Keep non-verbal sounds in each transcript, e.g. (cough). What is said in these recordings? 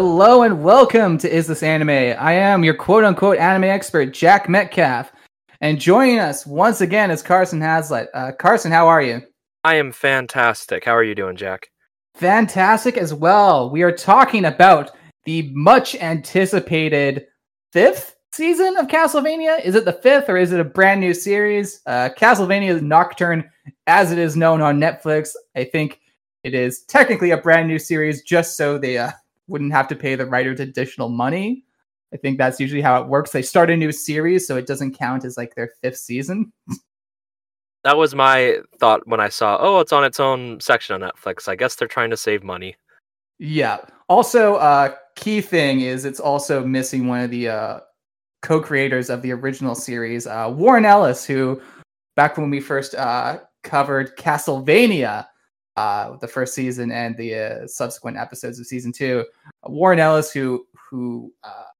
Hello and welcome to Is This Anime? I am your quote unquote anime expert, Jack Metcalfe. And joining us once again is Carson Hazlett. Uh, Carson, how are you? I am fantastic. How are you doing, Jack? Fantastic as well. We are talking about the much anticipated fifth season of Castlevania. Is it the fifth or is it a brand new series? Uh, Castlevania Nocturne, as it is known on Netflix. I think it is technically a brand new series just so they uh, wouldn't have to pay the writers additional money. I think that's usually how it works. They start a new series, so it doesn't count as like their fifth season. (laughs) That was my thought when I saw, oh, it's on its own section on Netflix. I guess they're trying to save money. Yeah. Also, uh, key thing is it's also missing one of the uh, co-creators of the original series, uh, Warren Ellis, who back when we first uh, covered Castlevania, uh, the first season and the uh, subsequent episodes of season two, Warren Ellis, who who uh,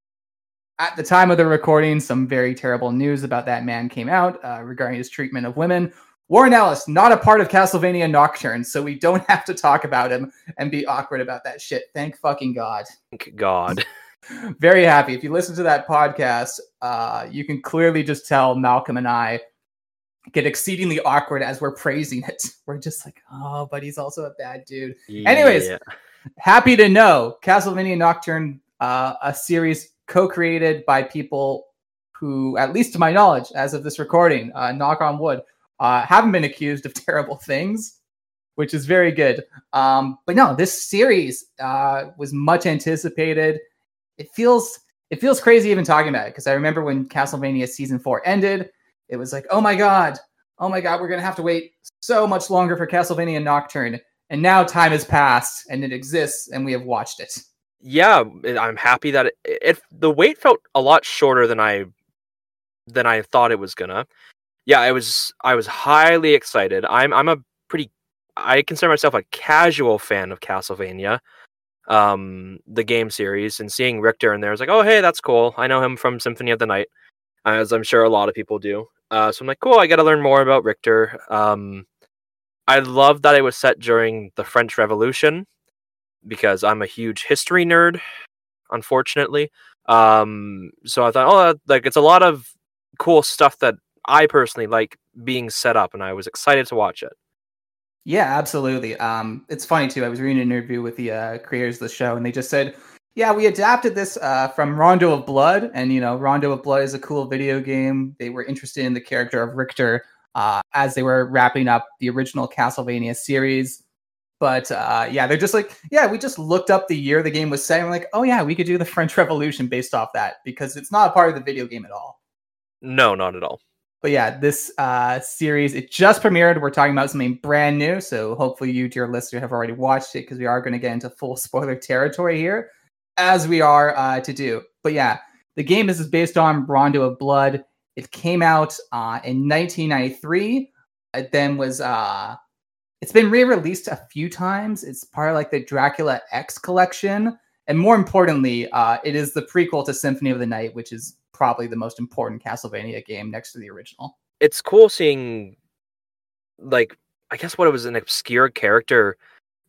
at the time of the recording, some very terrible news about that man came out uh, regarding his treatment of women. Warren Ellis, not a part of Castlevania Nocturne, so we don't (laughs) have to talk about him and be awkward about that shit. Thank fucking God. Thank God. (laughs) Very happy. If you listen to that podcast, uh, you can clearly just tell Malcolm and I get exceedingly awkward as we're praising it. (laughs) We're just like, oh, but he's also a bad dude. Anyways, happy to know Castlevania Nocturne, uh, a series co-created by people who, at least to my knowledge, as of this recording, uh, knock on wood, uh, haven't been accused of (laughs) terrible things, which is very good. Um, but no, this series uh, was much anticipated. It feels it feels crazy even talking about it because I remember when Castlevania season four ended, it was like, oh my god, oh my god, we're gonna have to wait so much longer for Castlevania Nocturne. And now time has passed and it exists and we have watched it. yeah, I'm happy that it, it the wait felt a lot shorter than I than I thought it was gonna. Yeah, I was I was highly excited. I'm I'm a pretty I consider myself a casual fan of Castlevania, um, the game series, and seeing Richter in there I was like, oh hey, that's cool. I know him from Symphony of the Night, as I'm sure a lot of people do. Uh, so I'm like, cool. I got to learn more about Richter. Um, I love that it was set during the French Revolution because I'm a huge history nerd, unfortunately. Um, so I thought, oh, like it's a lot of cool stuff that I personally like being set up, and I was excited to watch it. Yeah, absolutely. Um, it's funny too. I was reading an interview with the uh, creators of the show, and they just said, "Yeah, we adapted this uh, from Rondo of Blood, and you know, Rondo of Blood is a cool video game. They were interested in the character of Richter uh, as they were wrapping up the original Castlevania series." But uh, yeah, they're just like, yeah, we just looked up the year the game was set, and we're like, oh yeah, we could do the (laughs) French Revolution based off that because it's not a part of the video game at all. No, not at all. But yeah, this uh, series it just premiered. We're talking about something brand new, so hopefully you, dear listener, have already watched it because we are going to get into full (laughs) spoiler territory here, as we are uh, to do. But yeah, the game is based on Rondo of Blood. It came out uh, in 1993. It then was uh, it's been re-released a few times. It's part of like the Dracula X collection, and more importantly, uh, it is the prequel to Symphony of the Night, which is probably the most important Castlevania game next to the original. It's cool seeing, like, I guess what it was an obscure character,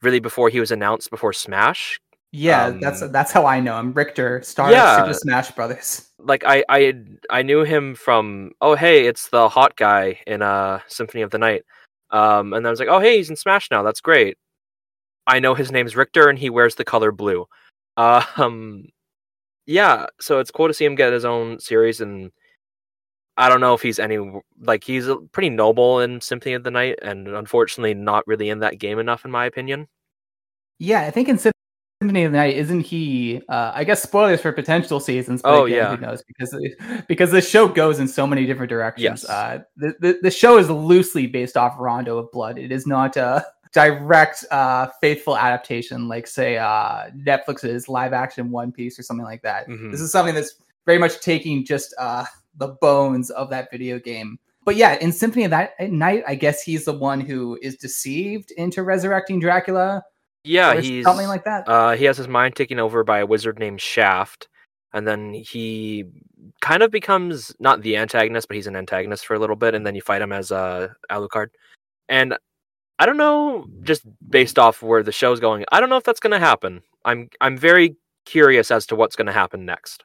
really before he was announced before Smash. Yeah, Um, that's that's how I know him. Richter, star Yeah. of Super Smash Brothers. Like I, I, I knew him from. Oh, hey, it's the hot guy in uh Symphony of the Night. Um, and I was like, oh, hey, he's in Smash now. That's great. I know his name's Richter, and he wears the color blue. Uh, (laughs) um, yeah, so it's cool to see him get his own series, and I don't know if he's any like he's pretty noble in Symphony of the Night, and unfortunately not really in that game enough, in my opinion. Yeah, I think in Symphony of the Night, isn't he? Uh, I guess spoilers for potential seasons. But Oh, again, yeah. who knows? Because because the show goes in so many different directions. Yes. Uh, the, the the show is loosely based off Rondo of Blood. It is not a direct, uh, faithful adaptation like say uh, Netflix's live action One Piece or something like that. Mhm. This is something that's very much taking just uh, the bones of that video game. But yeah, in Symphony of that Night, I guess he's the one who is deceived into resurrecting Dracula. Yeah, he's something like that. Uh, he has his mind taken over by a wizard named Shaft, and then he kind of becomes not the antagonist, but he's an antagonist for a little bit, and then you fight him as uh, Alucard. And I don't know, just based off where the show's going, I don't know if that's going to happen. I'm I'm very curious as to what's going to happen next.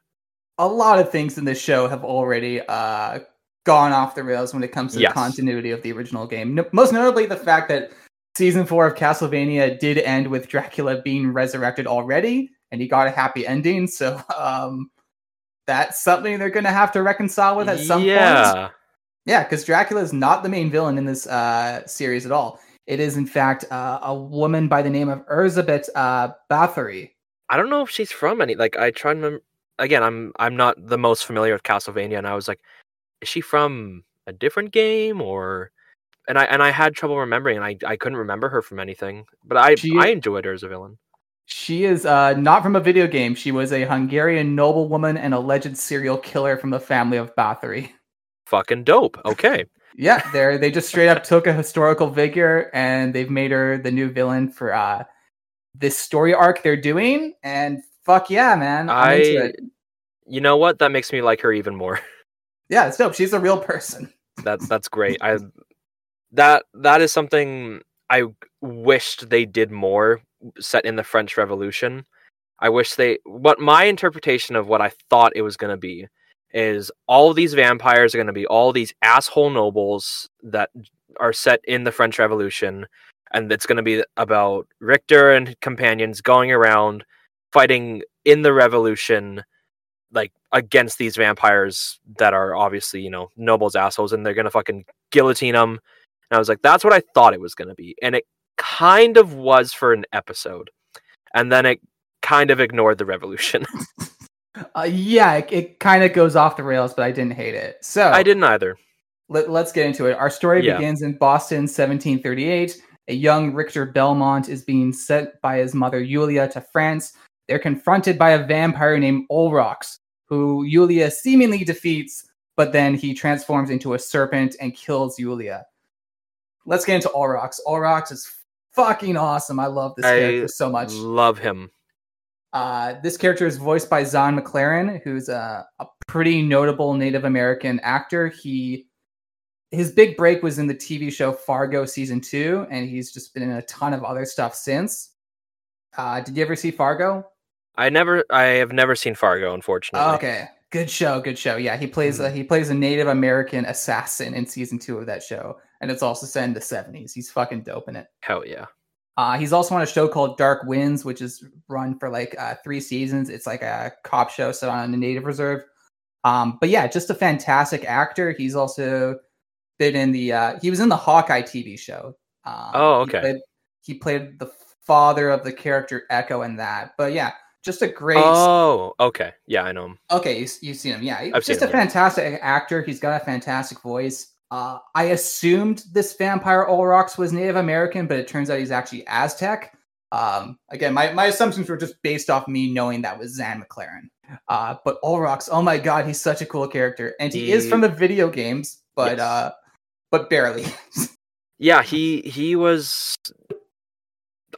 A lot of things in this show have already uh, gone off the rails when it comes to Yes. the continuity of the original game. No- most notably, the fact that season four of Castlevania did end with Dracula being resurrected already, and he got a happy ending. So um, that's something they're going to have to reconcile with at some point. yeah. Yeah, because Dracula is not the main villain in this uh, series at all. It is, in fact, uh, a woman by the name of Elizabeth uh, Bathory. I don't know if she's from any. Like I try to remember. Again, I'm I'm not the most familiar with Castlevania, and I was like, is she from a different game or? And I and I had trouble remembering, and I, I couldn't remember her from anything. But I She- I enjoyed her as a villain. She is uh, not from a video game. She was a Hungarian noblewoman and alleged serial killer from the family of Bathory. Fucking dope. Okay. (laughs) Yeah, they they just straight up took a historical figure and they've made her the new villain for uh, this story arc they're doing. And fuck yeah, man! I'm into it. you know what? That makes me like her even more. (laughs) Yeah, it's dope. She's a real person. That's that's great. (laughs) I that that is something I wished they did more set in the French Revolution. I wish they what my interpretation of what I thought it was going to be is all these vampires are going to be all these asshole nobles that are set in the French Revolution and it's going to be about Richter and companions going around fighting in the revolution like against these vampires that are obviously you know nobles assholes and they're gonna fucking guillotine them and i was like that's what i thought it was gonna be and it kind of was for an episode and then it kind of ignored the revolution (laughs) Uh, yeah, it, it kind of goes off the rails, but I didn't hate it. So i didn't either let, us get into it. Our story Yeah. begins in Boston, 1738. A young Richter Belmont is being sent by his mother Julia to France. They're confronted by a vampire named Olrox, who Julia seemingly defeats, but then he transforms into a serpent and kills Julia. Let's get into Olrox. Olrox is fucking awesome. I love this I character so much. love him Uh, this character is voiced by Zahn McClarnon, who's a, a pretty notable Native American actor. He his big break was in the TV show Fargo season two, and he's just been in a ton of other stuff since. Uh, did you ever see Fargo? i never i have never seen fargo unfortunately Oh, okay, good show, good show. Yeah, he plays a, he plays a Native American assassin in season two of that show, and it's also set in the seventies. He's fucking dope in it. hell yeah Uh, he's also on a show called Dark Winds, which is run for like uh, three seasons. It's like a cop show set on a native reserve. Um, but yeah, just a fantastic actor. He's also been in the uh, he was in the Hawkeye TV show. Um, Oh, he okay. played, he played the father of the character Echo in that. But yeah, just a great. oh okay yeah i know him Okay, you, you've seen him. Yeah, he's I've seen just him, a yeah. fantastic actor. He's got a fantastic voice. Uh, I assumed this vampire Olrox was Native American, but it turns out he's actually Aztec. Um, again, my, my assumptions were just based off me knowing that was Zahn McClarnon. Uh, but Olrox, oh my god, he's such a cool character, and he, is from the video games, but Yes. uh, but barely. (laughs) yeah he he was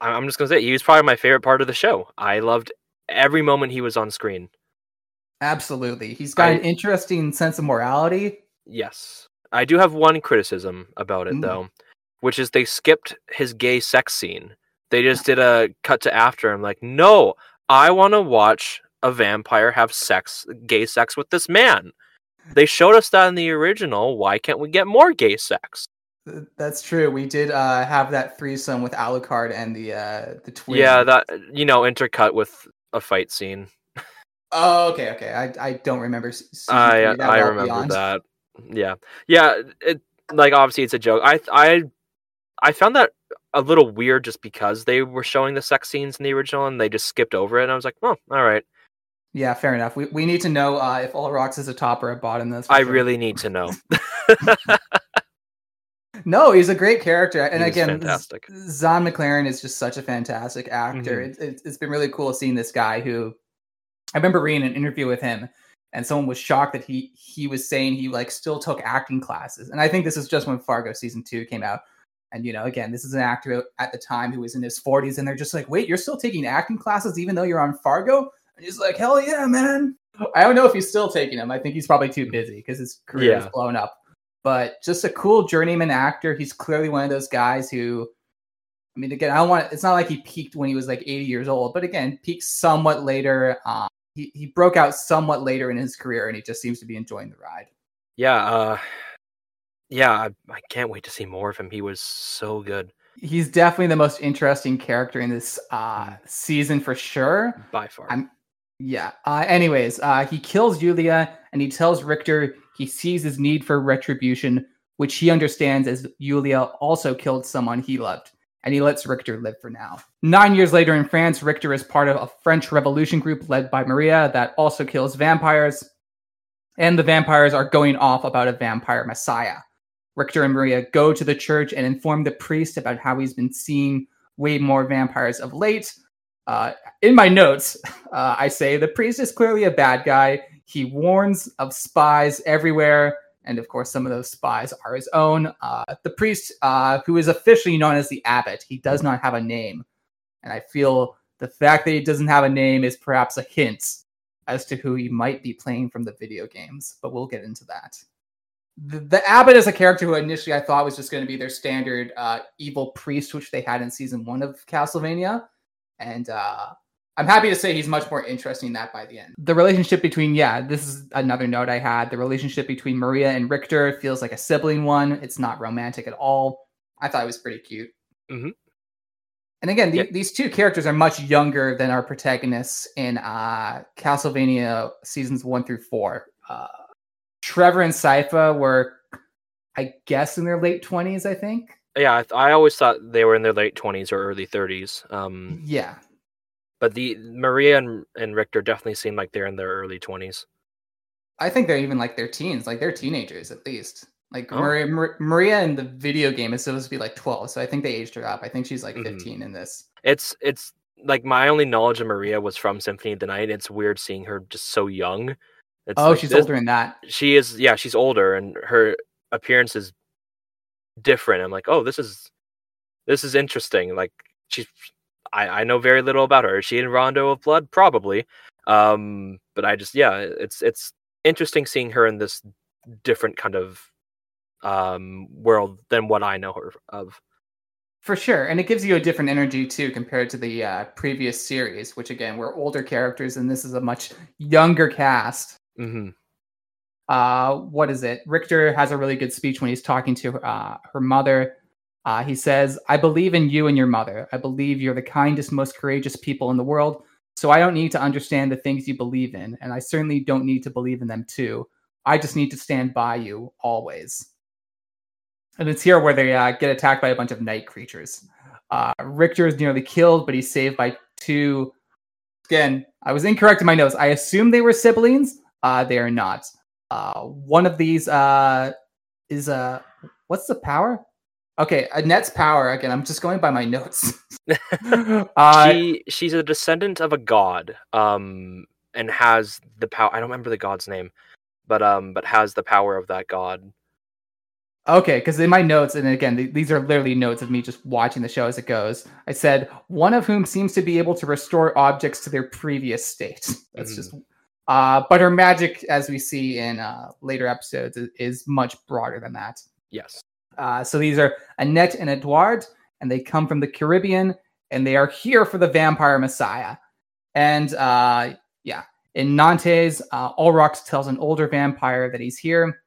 i'm just gonna say he was probably my favorite part of the show i loved every moment he was on screen Absolutely, he's got I- an interesting sense of morality. Yes. I do have one criticism about it Mm. though, which is they skipped his gay sex scene. They just did a cut to after. I'm like, no, I want to watch a vampire have sex, gay sex with this man. They showed us that in the original. Why can't we get more gay sex? That's true. We did uh, have that threesome with Alucard and the uh, the twin. Yeah, that you know, intercut with a fight scene. Oh, okay, okay. I, I don't remember. I I remember beyond. that. Yeah, yeah. It like obviously it's a joke. I I I found that a little weird just because they were showing the sex scenes in the original and they just skipped over it. And I was like, oh, all right. Yeah, fair enough. We, we need to know uh, if rocks is a top or a bottom. For I sure. really need to know. (laughs) no. He's a great character, and He was again, fantastic. Z- Zahn McClarnon is just such a fantastic actor. Mhm. It, it, it's been really cool seeing this guy who I remember reading an interview with him, and someone was shocked that he he was saying he like still took acting classes, and I think this is just when Fargo season two came out. And you know, again, this is an actor at the time who was in his 40s, and they're just like, "Wait, you're still taking acting classes even though you're on Fargo?" And he's like, "Hell yeah, man!" I don't know if he's still taking them. I think he's probably too busy because his career Yeah. is blown up. But just a cool journeyman actor. He's clearly one of those guys who I mean, again, I don't want. It's not like he peaked when he was like 80 years old, but again, peaked somewhat later. Um, he he broke out somewhat later in his career, and he just seems to be enjoying the ride. Yeah, uh, yeah, I, I can't wait to see more of him. He was so good he's definitely the most interesting character in this uh, Mm. season for sure. by far. I'm- Yeah. Uh, anyways, uh, he kills Julia and he tells Richter he sees his need for retribution, which he understands as Julia also killed someone he loved. And he lets Richter live for now. Nine years later in France, Richter is part of a French revolution group led by Maria that also kills vampires. And the vampires are going off about a vampire messiah. Richter and Maria go to the church and inform the priest about how he's been seeing way more vampires of late. Uh, in my notes, uh, I say the priest is clearly a bad guy. He warns of spies everywhere, and of course, some of those spies are his own. Uh, the priest, uh, who is officially known as the abbot, he does not have a name, and I feel the fact that he doesn't have a name is perhaps a hint as to who he might be playing from the video games. But we'll get into that. The, the abbot is a character who initially I thought was just going to be their standard uh, evil priest, which they had in season one of Castlevania and uh, I'm happy to say he's much more interesting than that by the end. The relationship between, yeah, this is another note I had. The relationship between Maria and Richter feels like a sibling one. It's not romantic at all. I thought it was pretty cute. Mhm. And again, the, these two characters are much younger than our protagonists in uh, Castlevania seasons one through four. Uh, Trevor and Sypha were, I guess, in their late 20s, I think. yeah, I, I always thought they were in their late twenties or early thirties. Um, Yeah. But the Maria and, and Richter definitely seem like they're in their early twenties. I think they're even like they're teens, like they're teenagers at least. Like Oh. Maria, Mar- Maria in the video game is supposed to be like 12, so I think they aged her up. I think she's like Mhm. 15 in this. It's it's like my only knowledge of Maria was from Symphony of the Night. It's weird seeing her just so young. It's oh, like she's this- older in that. She is, yeah, she's older, and her appearance is different. I'm like, oh, this is this is interesting. Like she's, I I know very little about her. Is she in Rondo of Blood? Probably. Um, but I just, yeah, it's it's interesting seeing her in this different kind of um world than what I know her of. For sure. And it gives you a different energy too compared to the uh, previous series, which again were older characters, and this is a much younger cast. hmm uh, what is it? Richter has a really good speech when he's talking to uh, her mother. Uh, he says, I believe in you and your mother. I believe you're the kindest, most courageous people in the world. So I don't need to understand the things you believe in. And I certainly don't need to believe in them too. I just need to stand by you always. And it's here where they uh, get attacked by a bunch of night creatures. Uh, Richter is nearly killed, but he's saved by two. Again, I was incorrect in my notes. I assume they were siblings. Uh, they are not. Uh, one of these uh, is uh, what's the power? Okay, Annette's power. Again, I'm just going by my notes. (laughs) (laughs) uh, she she's a descendant of a god, um, and has the power. I don't remember the god's name, but um, but has the power of that god. Okay, because in my notes, and again, th- these are literally notes of me just watching the show as it goes. I said one of whom seems to be able to restore objects to their previous state. (laughs) That's just, uh, but her magic, as we see in uh, later episodes, is, is much broader than that. Yes. Uh, so these are Annette and Edouard, and they come from the Caribbean, and they are here for the Vampire Messiah. And uh, yeah, in Nantes, uh, Olrox tells an older vampire that he's here.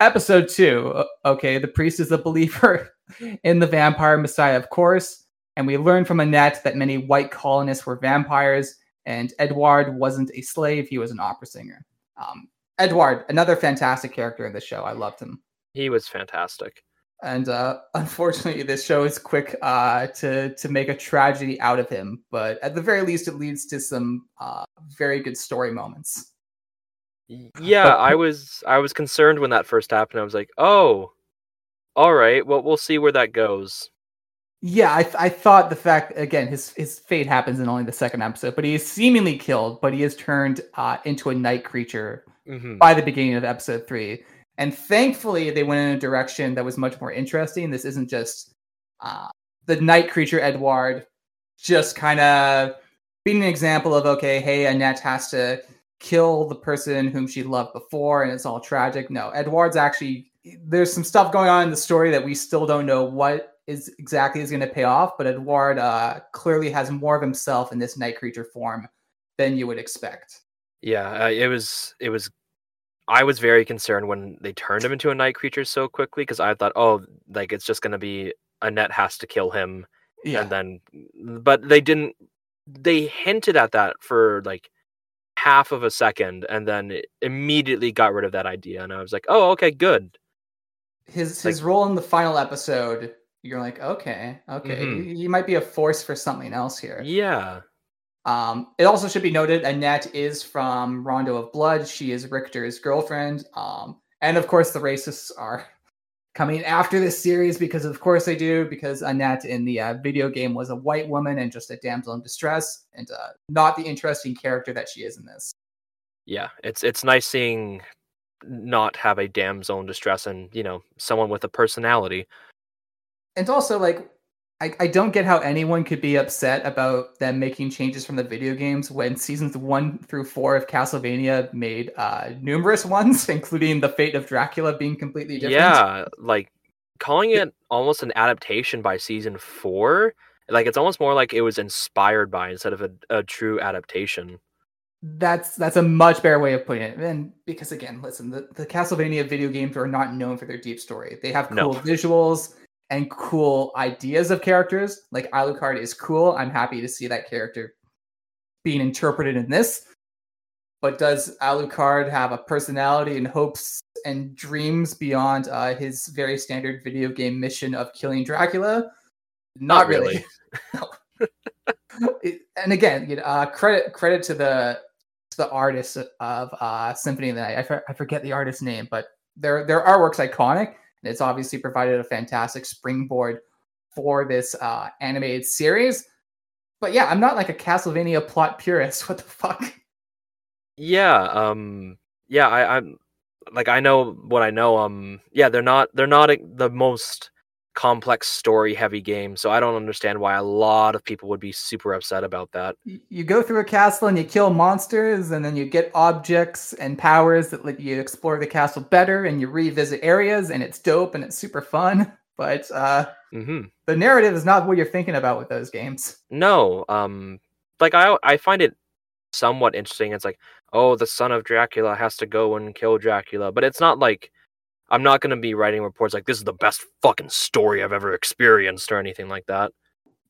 Episode two. Okay, the priest is a believer (laughs) in the Vampire Messiah, of course, and we learn from Annette that many white colonists were vampires, and Edward wasn't a slave; he was an opera singer. Um, Edward, another fantastic character in the show. I loved him He was fantastic. And uh, (laughs) unfortunately, this show is quick uh, to to make a tragedy out of him. But at the very least, it leads to some uh, very good story moments. Yeah, But- I was I was concerned when that first happened. I was like, oh, all right. Well, we'll see where that goes. Yeah, I, I thought the fact again his his fate happens in only the second episode, but he is seemingly killed, but he is turned uh, into a night creature hmm by the beginning of episode three. And thankfully, they went in a direction that was much more interesting. This isn't just uh, the night creature Edward just kind of being an example of okay, hey, Annette has to kill the person whom she loved before, and it's all tragic. No, Edward's actually there's some stuff going on in the story that we still don't know what is exactly is going to pay off, but Edward uh, clearly has more of himself in this night creature form than you would expect. Yeah, uh, it was it was I was very concerned when they turned him into a night creature so quickly because I thought, oh, like it's just going to be Annette has to kill him, Yeah. and then, but they didn't. They hinted at that for like half of a second, and then immediately got rid of that idea, and I was like, oh, okay, good. his Like- his role in the final episode, you're like, okay, okay, Mhm. he, he might be a force for something else here. Yeah, Um, it also should be noted Annette is from Rondo of Blood. She is Richter's girlfriend. Um, and of course, the racists are (laughs) coming after this series because, of course, they do. Because Annette in the uh, video game was a white woman and just a damsel in distress, and uh, not the interesting character that she is in this. yeah. It's it's nice seeing not have a damsel in distress and you know someone with a personality. And also, like, I, I don't get how anyone could be upset about them making changes from the video games when seasons one through four of Castlevania made uh, numerous (laughs) ones, including the fate of Dracula being completely different. Yeah, like calling it almost an adaptation by season four, like it's almost more like it was inspired by instead of a, a true adaptation. That's that's a much better way of putting it. And because again, listen, the, the Castlevania video games are not known for their deep story. They have No. cool visuals and cool ideas of characters. Like Alucard is cool. I'm happy to see that character being interpreted in this. But does Alucard have a personality and hopes and dreams beyond uh, his very standard video game mission of killing Dracula? Not, Not really. really. (laughs) (laughs) And again, you know, uh, credit credit to the to the artists of uh, Symphony of the Night. I, for, I forget the artist's name, but their their artwork's iconic, it's obviously provided a fantastic springboard for this uh, animated series. But yeah, I'm not like a Castlevania plot purist. (laughs) What the fuck? Yeah, um, yeah, I, I'm like I know what I know. Um, yeah, they're not they're not the most complex story heavy game, so I don't understand why a lot of people would be super upset about that. You go through a castle and you kill monsters, and then you get objects and powers that let you explore the castle better, and you revisit areas, and it's dope and it's super fun. (laughs) But uh, hmm the narrative is not what you're thinking about with those games. No, um, like I I find it somewhat interesting. It's like, oh, the son of Dracula has to go and kill Dracula, but it's not like I'm not gonna be writing reports like this is the best fucking story I've ever experienced or anything like that.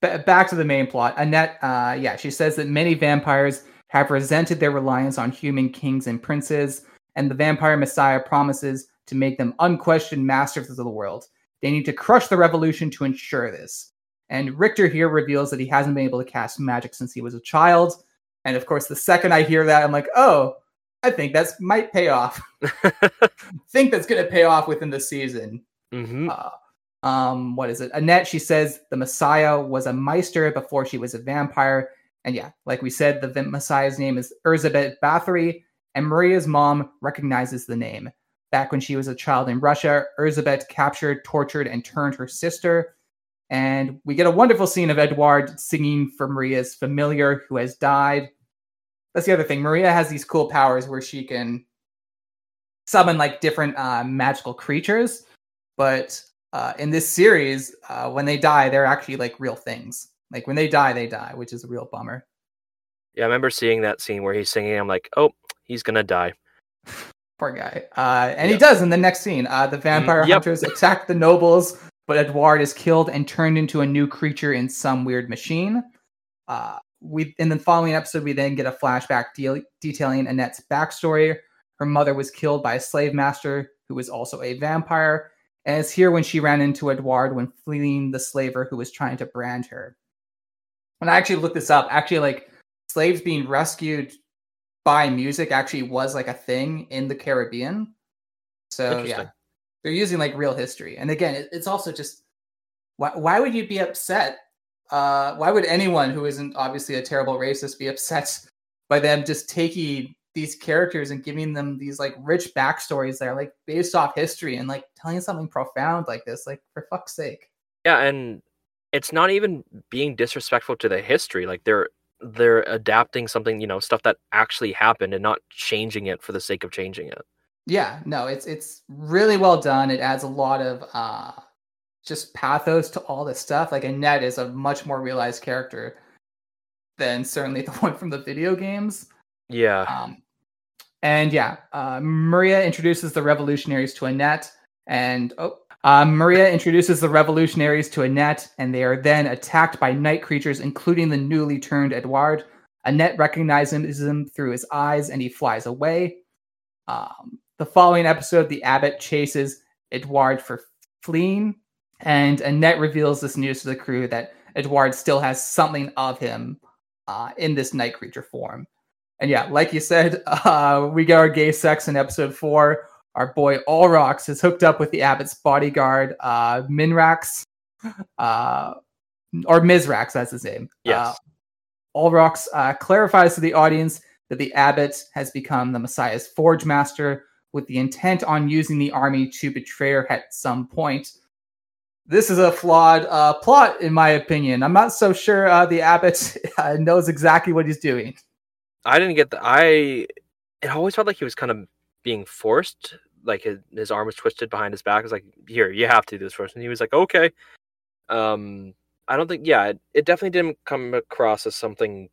Ba back to the main plot. Annette, uh, yeah, she says that many vampires have resented their reliance on human kings and princes, and the vampire messiah promises to make them unquestioned masters of the world. They need to crush the revolution to ensure this. And Richter here reveals that he hasn't been able to cast magic since he was a child. And of course, the second I hear that, I'm like, oh, I think that's might pay off. (laughs) (laughs) think that's going to pay off within the season. hmm Uh, um, what is it? Annette, she says the Messiah was a Meister before she was a vampire. And yeah, like we said, the Messiah's name is Erzsebet Bathory, and Maria's mom recognizes the name. Back when she was a child in Russia, Erzsebet captured, tortured, and turned her sister. And we get a wonderful scene of Edward singing for Maria's familiar who has died. That's the other thing. Maria has these cool powers where she can summon like different uh, magical creatures, but uh, in this series, uh, when they die, they're actually like real things. Like when they die, they die, which is a real bummer. Yeah, I remember seeing that scene where he's singing. I'm like, oh, he's gonna die. (laughs) Poor guy. Uh, and he does in the next scene. Uh, the vampire yep. hunters attack the nobles, but Edward is killed and turned into a new creature in some weird machine. We in the following episode, we then get a flashback deal, detailing Annette's backstory. Her mother was killed by a slave master who was also a vampire, and it's here when she ran into Edward when fleeing the slaver who was trying to brand her. When I actually looked this up, actually, like slaves being rescued by music actually was like a thing in the Caribbean. So yeah, they're using like real history. And again, it, it's also just why why would you be upset? Uh, why would anyone who isn't obviously a terrible racist be (laughs) upset by them just taking these characters and giving them these like rich backstories that are like based off history and like telling something profound like this? Like for fuck's sake. Yeah, and it's not even being disrespectful to the history. Like they're they're adapting something, you know, stuff that actually happened and not changing it for the sake of changing it. Yeah, no, it's it's really well done. It adds a lot of uh just pathos to all this stuff. Like Annette is a much more realized character than certainly the (laughs) one from the video games. Yeah. Um, and yeah, uh, Maria introduces the revolutionaries to Annette, and oh, uh, Maria introduces the revolutionaries to Annette, and they are then attacked by night creatures, including the newly turned Edouard. Annette recognizes him through his eyes, and he flies away. Um, the following episode, the abbot chases Edouard for fleeing, and Annette reveals this news to the crew that Edouard still has something of him uh, in this night creature form. And yeah, like you said, (laughs) uh, we get our gay sex in episode four. Our boy Olrox is hooked up with the abbot's bodyguard, uh, Minrax, uh, or Mizrax, that's his name. Yes. Uh, Olrox uh, clarifies to the audience that the abbot has become the Messiah's forge master with the intent on using the army to betray her at some point. This is a flawed uh, plot, in my opinion. I'm not so sure uh, the abbot (laughs) uh, knows exactly what he's doing. I didn't get the I it always felt like he was kind of being forced. Like his, his arm was twisted behind his back. It was like, here, you have to do this first. And he was like, okay. Um I don't think yeah, it, it definitely didn't come across as something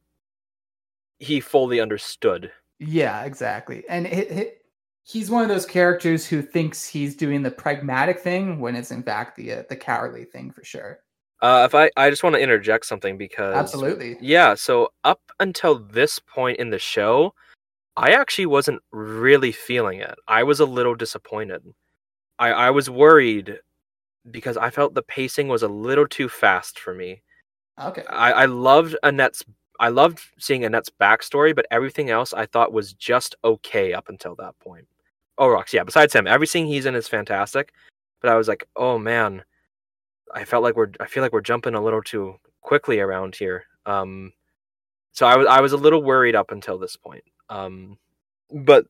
he fully understood. Yeah, exactly. And it, it, he's one of those characters who thinks he's doing the pragmatic thing when it's in fact the uh, the cowardly thing for sure. Uh, if I, I just want to interject something because Absolutely. yeah. So up until this point in the show, I actually wasn't really feeling it. I was a little disappointed. I I was worried because I felt the pacing was a little too fast for me. Okay. I, I loved Annette's I loved seeing Annette's backstory, but everything else I thought was just okay up until that point. Oh, Rox, yeah. Besides him, everything he's in is fantastic. But I was like, oh man, I felt like we're I feel like we're jumping a little too quickly around here. Um, so I was I was a little worried up until this point. Um, but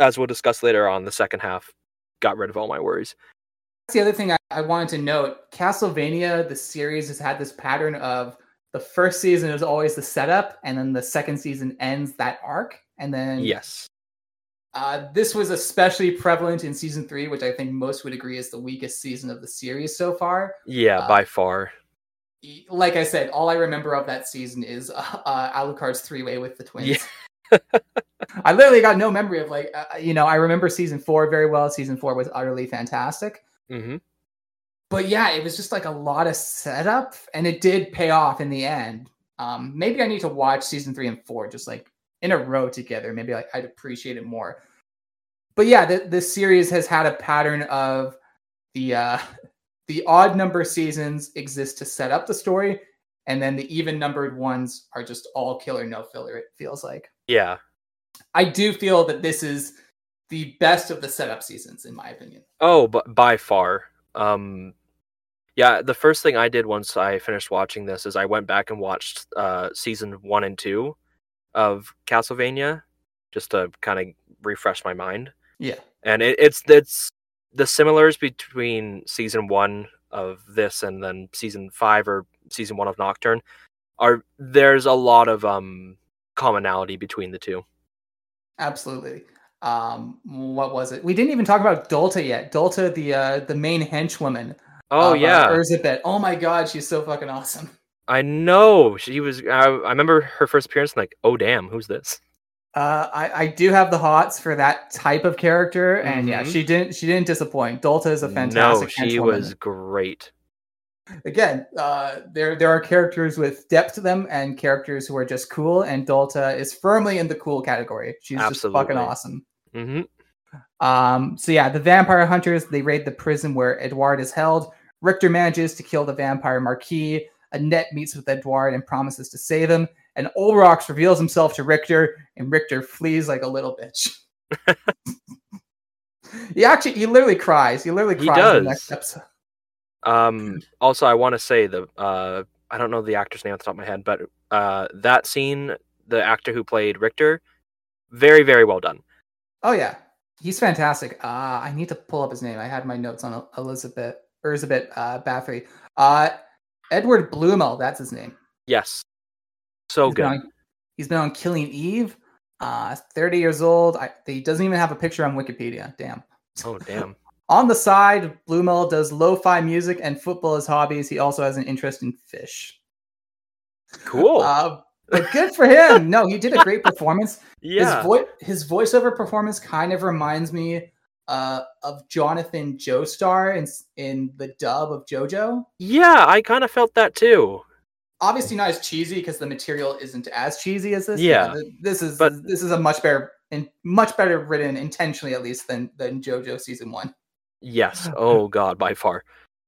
as we'll discuss later on, the second half got rid of all my worries. That's the other thing I, I wanted to note. Castlevania, the series, has had this pattern of the first season is always the setup, and then the second season ends that arc, and then Yes. Uh, this was especially prevalent in season three, which I think most would agree is the weakest season of the series so far. Yeah, Uh, by far. Like I said, all I remember of that season is uh, uh, Alucard's three way with the twins. Yeah. (laughs) I literally got no memory of like uh, you know I remember season four very well. Season four was utterly fantastic, hmm but yeah, it was just like a lot of setup, and it did pay off in the end. Um, maybe I need to watch season three and four just like in a row together. Maybe like I'd appreciate it more. But yeah, the the series has had a pattern of the uh, (laughs) the odd number seasons exist to set up the story, and then the even numbered ones are just all killer no filler. It feels like. Yeah. I do feel that this is the best of the setup seasons, in my opinion. Oh, but by far. Um, yeah, the first thing I did once I finished watching this is I went back and watched uh, season one and two of Castlevania just to kind of refresh my mind. Yeah. And it, it's it's the similars between season one of this and then season five or season one of Nocturne are there's a lot of um commonality between the two. Absolutely. Um, what was it? We didn't even talk about Drolta yet. Drolta, the uh, the main henchwoman. Oh uh, yeah, that? Oh my god, she's so fucking awesome. (laughs) I know she was. I, I remember her first appearance. And like, oh damn, who's this? Uh, I, I do have the hots for that type of character, and yeah, Mhm. she didn't she didn't disappoint. Drolta is a fantastic. no, she was great. again. Uh, there there are characters with depth to them, and characters who are just cool. And Drolta is firmly in the cool category. She's just fucking Absolutely. awesome. hmm Um, so yeah, the vampire hunters they raid the prison where Edward is held. Richter manages to kill the vampire marquis. Annette meets with Edward and promises to save him. And Olrox reveals himself to Richter, and Richter flees like a little bitch. (laughs) he actually, he literally cries. He literally He cries in the does. next episode. Um, also, I want to say the uh, I don't know the actor's name off the top of my head, but uh, that scene, the actor who played Richter, very very well done. Oh yeah, he's fantastic. Uh, I need to pull up his name. I had my notes on Elizabeth Elizabeth uh, Bathory. Uh, Edward Bluemel, that's his name. Yes, so He's been good. on- he's been on Killing Eve. Uh, 30 years old. I, he doesn't even have a picture on Wikipedia. Damn. Oh damn. (laughs) On the side, Bluemel does lo-fi music and football as hobbies. He also has an interest in fish. Cool. Uh, but good for him. No, he did a great performance. (laughs) yeah. His, vo- his voiceover performance kind of reminds me uh, of Jonathan Joestar in, in the dub of JoJo. yeah, I kind of felt that too. Obviously not as cheesy because the material isn't as cheesy as this. Yeah. th- this is But- this is a much better and much better written intentionally at least than than JoJo season one. Yes. Oh (laughs) god, by far.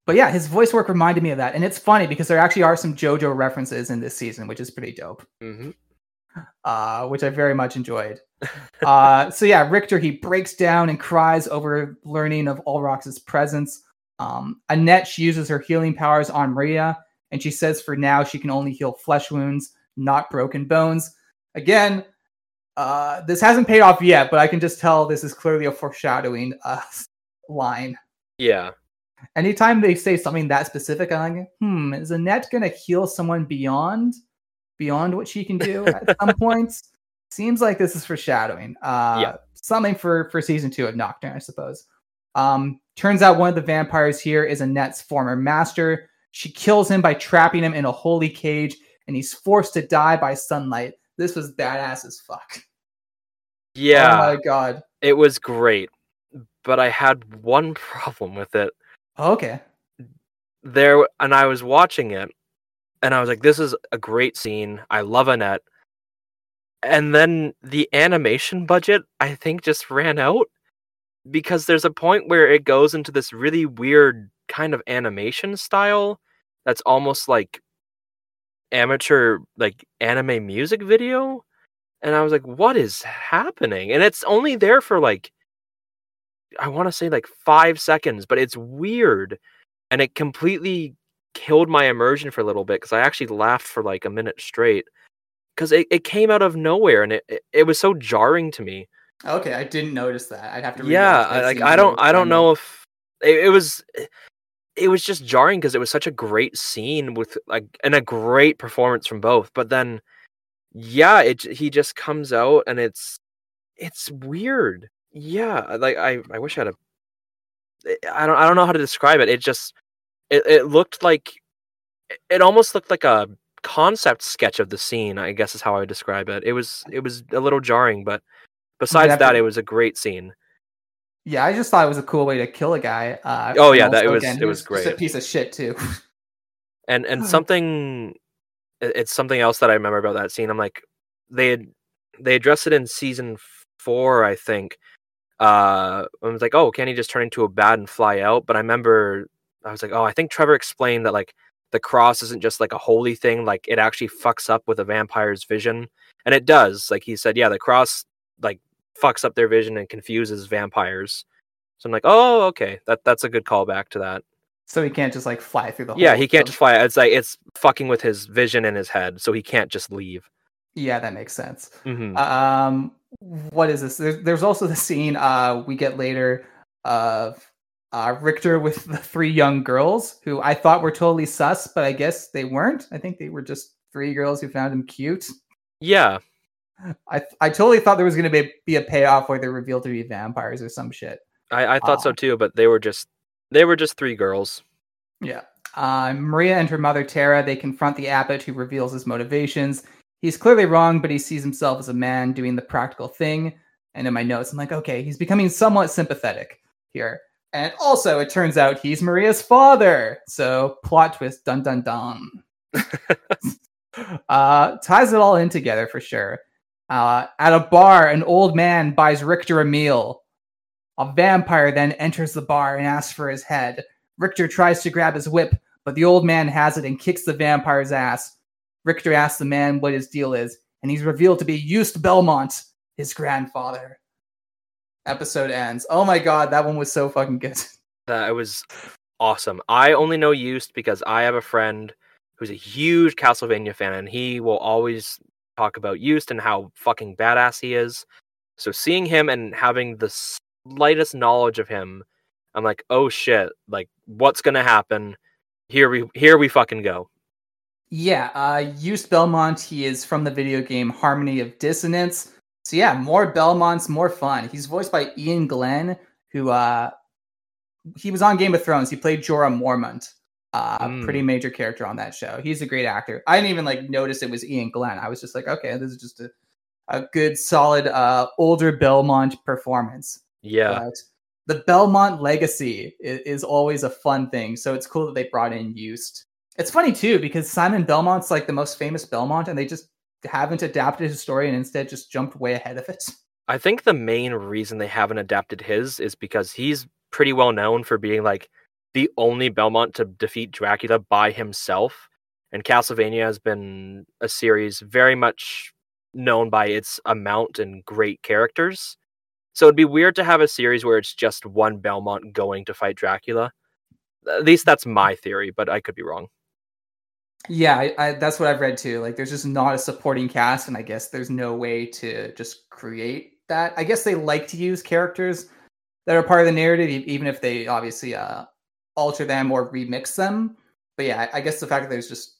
But yeah, his voice work reminded me of that, and it's funny because there actually are some JoJo references in this season, which is pretty dope. hmm uh, which I very much enjoyed. Uh, so yeah, Richter he breaks down and cries over learning of Olrox's presence. Um, Annette she uses her healing powers on Maria, and she says for now she can only heal flesh wounds, not broken bones. Again, uh, this hasn't paid off yet, but I can just tell this is clearly a foreshadowing uh, (laughs) line. Yeah. Anytime they say something that specific, I'm like, hmm, is Annette gonna heal someone beyond beyond what she can do at some (laughs) points? Seems like this is foreshadowing. Uh Yeah. something for for season two of Nocturne, I suppose. Um turns out one of the vampires here is Annette's former master. She kills him by trapping him in a holy cage, and he's forced to die by sunlight. This was badass as fuck. Yeah. Oh my god. It was great, but I had one (laughs) problem with it. Okay. There, and I was watching it, and I was like, "This is a great scene. I love Annette." And then the animation budget, I think, just ran out because there's a point where it goes into this really weird kind of animation style that's almost like amateur, like anime music video. And I was like, "What is happening?" And it's only there for like I want to say like five seconds, but it's weird, and it completely killed my immersion for a little bit because I actually laughed for like a minute straight because it, it came out of nowhere and it, it, it was so jarring to me. Okay, I didn't notice that. I'd have to. Yeah, I, like I don't I don't know if it, it was it was just jarring because it was such a great scene with like and a great performance from both, but then yeah, it he just comes out and it's it's weird. Yeah, like I I wish I had a eh, I don't I don't know how to describe it. It just it, it looked like it almost looked like a concept sketch of the scene, I guess is how I would describe it. It was it was a little jarring, but besides that it was a great scene. Yeah, I just thought it was a cool way to kill a guy. Uh, Oh, yeah, that- it was- again, it was just a great. piece of shit too. and and (sighs) something it's something else that i remember about that scene i'm like they had they addressed it in season four i think uh i was like oh can he just turn into a bat and fly out but i remember i was like oh i think trevor explained that like the cross isn't just like a holy thing like it actually fucks up with a vampire's vision and it does like he said yeah the cross like fucks up their vision and confuses vampires so i'm like oh okay that that's a good callback to that so he can't just like fly through the. yeah, he can't just fly. It's like it's fucking with his vision in his head, so he can't just leave. Yeah, that makes sense. hmm Um, what is this? There's, there's also the scene uh we get later of uh Richter with the three young girls who I thought were totally sus, but I guess they weren't. I think they were just three girls who found him cute. Yeah, I I totally thought there was gonna be be a payoff where they're revealed to be vampires or some shit. I, I thought so too, but they were just they were just three girls. Yeah. Uh, Maria and her mother Tara they confront the abbot who reveals his motivations. He's clearly wrong, but he sees himself as a man doing the practical thing. And in my notes, I'm like, okay, he's becoming somewhat sympathetic here. And also, it turns out he's Maria's father. So plot twist, dun dun dun. (laughs) uh, ties it all in together for sure. Uh, at a bar, an old man buys Richter a meal. A vampire then enters the bar and asks for his head. Richter tries to grab his whip, but the old man has it and kicks the vampire's ass. Richter asks the man what his deal is, and he's revealed to be Juste Belmont, his grandfather. Episode ends. Oh my god, that one was so fucking good. (laughs) That was awesome. I only know Juste because I have a friend who's a huge Castlevania fan, and he will always talk about Juste and how fucking badass he is. So seeing him and having the slightest knowledge of him, I'm like, oh shit! Like, what's gonna happen? Here we here we fucking go. Yeah, uh Juste Belmont, he is from the video game Harmony of Dissonance. So yeah, more Belmonts, more fun. He's voiced by Iain Glen, who uh he was on Game of Thrones. He played Jorah Mormont, uh, Mm. pretty major character on that show. He's a great actor. I didn't even like notice it was Iain Glen. I was just like, okay, this is just a, a good, solid, uh, older Belmont performance. Yeah, But the Belmont legacy is, is always a fun thing. So it's cool that they brought in Juste. It's funny too because Simon Belmont's like the most famous Belmont, and they just haven't adapted his story and instead just jumped way ahead of it. (laughs) I think the main reason they haven't adapted his is because he's pretty well known for being like the only Belmont to defeat Dracula by himself. And Castlevania has been a series very much known by its amount and great characters. So it'd be weird to have a series where it's just one Belmont going to fight Dracula. At least that's my theory, but I could be wrong. Yeah, I, I, that's what I've read too. Like, there's just not a supporting cast, and I guess there's no way to just create that. I guess they like to use characters that are part of the narrative, even if they obviously uh, alter them or remix them. But yeah, I, I guess the fact that there's just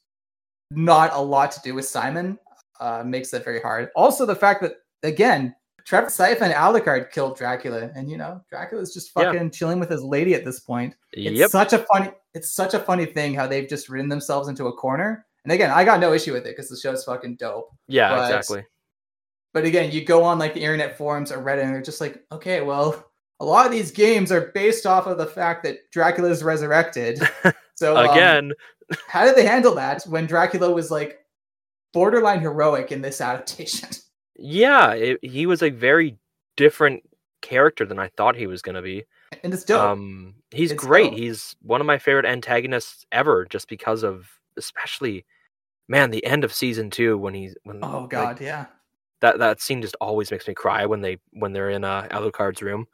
not a lot to do with Simon uh, makes that very hard. Also, the fact that again, Trevor Sypha and Alucard killed Dracula, and you know, Dracula's just Yeah. fucking chilling with his lady at this point it's yep. such a funny it's such a funny thing how they've just ridden themselves into a corner and again i got no issue with it because the show's fucking dope Yeah, but- exactly. but again you go on like the internet forums or reddit and they're just like okay well a lot of these games are based off of the fact that dracula is resurrected (laughs) so um, Again, how did they handle that when dracula was like borderline heroic in this adaptation (laughs) yeah, it, he was a very different character than I thought he was going to be. and it's dope Um, he's It's great. dope. He's one of my favorite antagonists ever, just because of especially, man, the end of season two when he's when oh like, god yeah that that scene just always makes me cry when they when they're in uh, Alucard's room.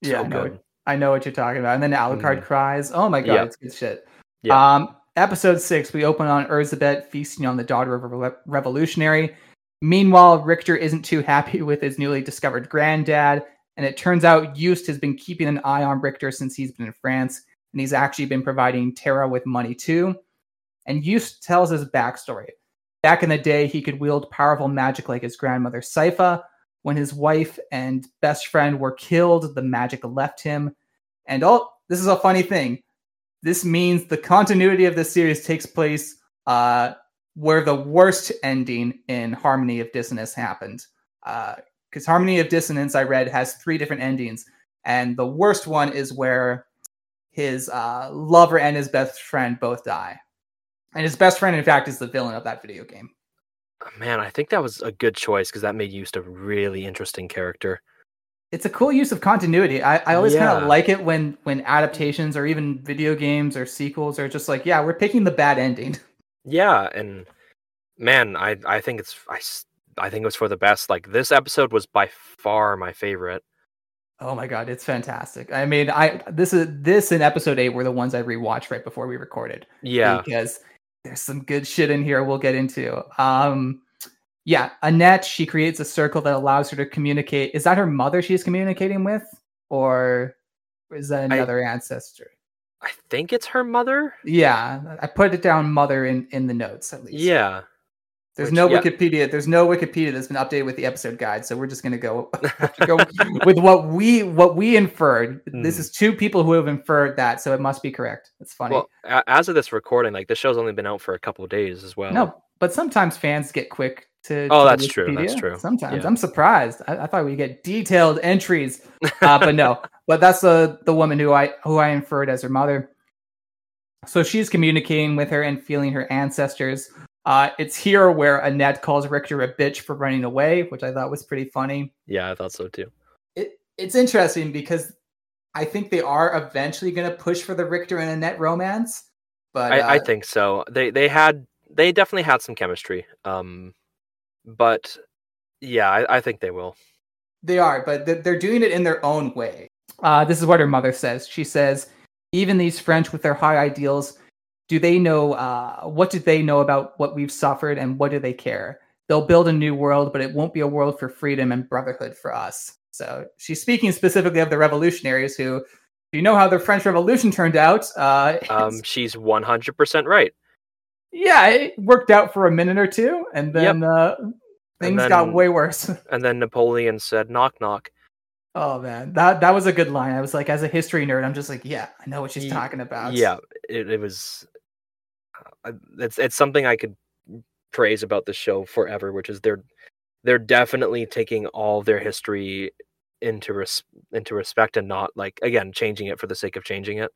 yeah so I know, good. what- I know what you're talking about and then alucard cries oh my god Yeah. it's good shit Yeah. Um, episode six, we open on Erzsebet feasting on the daughter of a re- revolutionary. Meanwhile, Richter isn't too happy (laughs) with his newly discovered granddad, and it turns out Juste has been keeping an eye on Richter since he's been in France, and he's actually been providing Tara with money too. And Juste tells his backstory. Back in the day, he could wield powerful magic like his grandmother Sypha. When his wife and best friend were killed, the magic left him. And oh, this is a funny thing this means the continuity of this series takes place uh, where the worst ending in Harmony of Dissonance happened. Because Harmony of Dissonance, I read, has three different endings, and the worst one is where his uh, lover and his best friend both die. And his best friend, in fact, is the villain of that video game. Man, I think that was a good choice because that made Juste a really interesting character. It's a cool use of continuity. I, I always kind of like it when when adaptations or even video games or sequels are just like, yeah, we're picking the bad ending. (laughs) Yeah, and man, I I think it's i i think it was for the best. Like this episode was by far my favorite. Oh my god, it's fantastic. I mean, I this is this and episode eight were the ones I rewatched right before we recorded. Yeah, Because there's some good shit in here we'll get into. Um yeah, Annette, she creates a circle that allows her to communicate. Is that her mother she's communicating with? Or is that I- another ancestor? I think it's her mother. Yeah, I put it down mother in, in the notes at least. Yeah, There's which- no. Wikipedia. There's no Wikipedia that's been updated with the episode guide, so we're just gonna go (laughs) go with what we what we inferred. This Hmm. is two people who have inferred that, so it must be correct. It's funny. Well, as of this recording, like this show's only been out for a couple of days as well. no, but sometimes fans get quick to. Oh, to that's true, that's true. Sometimes Yeah. I'm surprised. I, I thought we'd get detailed entries, uh, but no. (laughs) But that's the the woman who I who I inferred as her mother. So she's communicating with her and feeling her ancestors. Uh, it's here where Annette calls Richter a bitch for running away, which I thought was pretty funny. yeah, I thought so too. it, it's interesting because I think they are eventually going to push for the Richter and Annette romance. But I, I uh, think so. They they had they definitely had some chemistry. Um, but yeah, I, I think they will. they are, but they're doing it in their own way. Uh, this is what her mother says. She says, "Even these French with their high ideals, do they know? Uh, what do they know about what we've suffered, and what do they care? They'll build a new world, but it won't be a world for freedom and brotherhood for us." So she's speaking specifically of the revolutionaries who. You know how the French Revolution turned out. Uh, (laughs) Um, she's one hundred percent right. yeah, it worked out for a minute or two, and then uh, things got then- way worse. (laughs) And then Napoleon said, "Knock knock." Oh man, that that was a good line. I was like, as a history nerd, I'm just like, yeah, I know what she's Ye- talking about. Yeah, it, it was. uh, It's it's something I could praise about the show forever, which is they're they're definitely taking all their history into res- into respect and not like again changing it for the sake of changing it.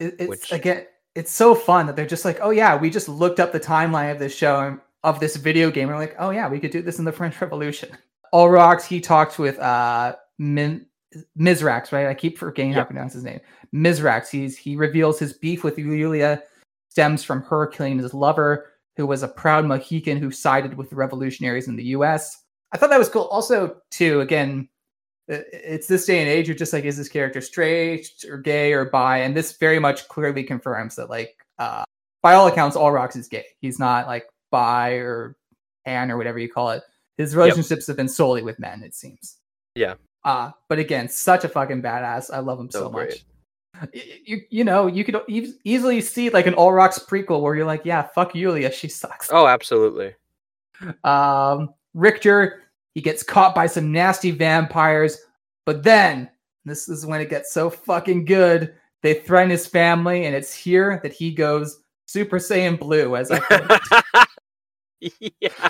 It, it's Which- again, it's so fun that they're just like, oh yeah, we just looked up the timeline of this show and of this video game. And we're like, oh yeah, we could do this in the French Revolution. Olrox. He talked with uh Min- Mizrak, right? I keep forgetting how to pronounce his name. Mizrak. He's he reveals his beef with Yulia stems from her killing his lover, who was a proud Mohican who sided with the revolutionaries in the U.S. I thought that was cool. Also, too, again, it's this day and age. You're just like, is this character straight or gay or bi? And this very much clearly confirms that, like, uh, by all accounts, Olrox is gay. He's not like bi or pan or whatever you call it. His relationships have been solely with men, it seems. Yeah. Uh, but again, such a fucking badass. I love him so, So much. You, you know, you could e- easily see like an Olrox prequel where you're like, yeah, fuck Yulia, she sucks. Oh, absolutely. Um, Richter, he gets caught by some nasty vampires, but then this is when it gets so fucking good. They threaten his family, and it's here that he goes Super Saiyan Blue, as I (laughs) yeah.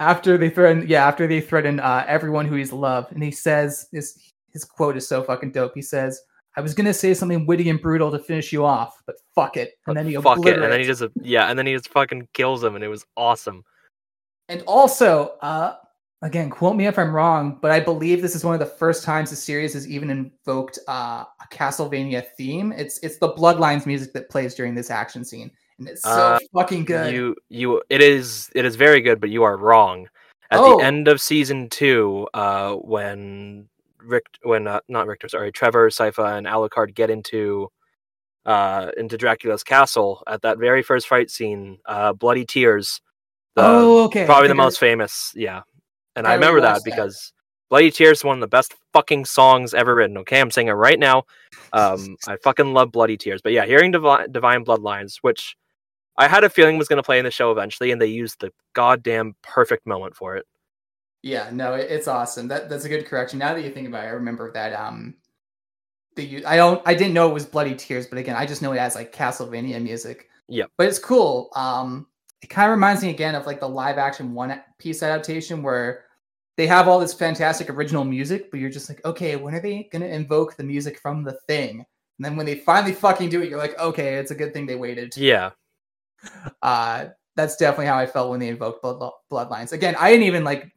After they threaten, yeah, after they threaten uh, everyone who he's loved, and he says his his quote is so fucking dope. He says, "I was gonna say something witty and brutal to finish you off, but fuck it," and then he fuck it, and then he just yeah, and then he just fucking kills him, and it was awesome. And also, uh, again, quote me if I'm wrong, but I believe this is one of the first times the series has even invoked uh, a Castlevania theme. It's it's the Bloodlines music that plays during this action scene, and it's so Uh, fucking good. You you it is it is very good, but you are wrong. At Oh. the end of season two, uh, when Rick when uh, not Richter, sorry, Trevor, Sypha, and Alucard get into uh into Dracula's castle at that very first fight scene, uh, bloody tears. the- oh, okay. Probably the most famous. Yeah, and I I remember that that. because Bloody Tears is one of the best fucking songs ever written. Okay, I'm saying it right now. (laughs) Um, I fucking love Bloody Tears. But yeah, hearing Divi- Divine Bloodlines, which I had a feeling was going to play in the show eventually, and they used the goddamn perfect moment for it. Yeah, no, it, it's awesome. That that's a good correction. Now that you think about it, I remember that um the I don't I didn't know it was Bloody Tears, but again, I just know it as like Castlevania music. Yeah, But it's cool. Um it kind of reminds me again of like the live action one piece adaptation where they have all this fantastic original music, but you're just like, okay, when are they gonna invoke the music from the thing? And then when they finally fucking do it, you're like, okay, it's a good thing they waited Yeah, uh that's definitely how i felt when they invoked blood, bloodlines again i didn't even like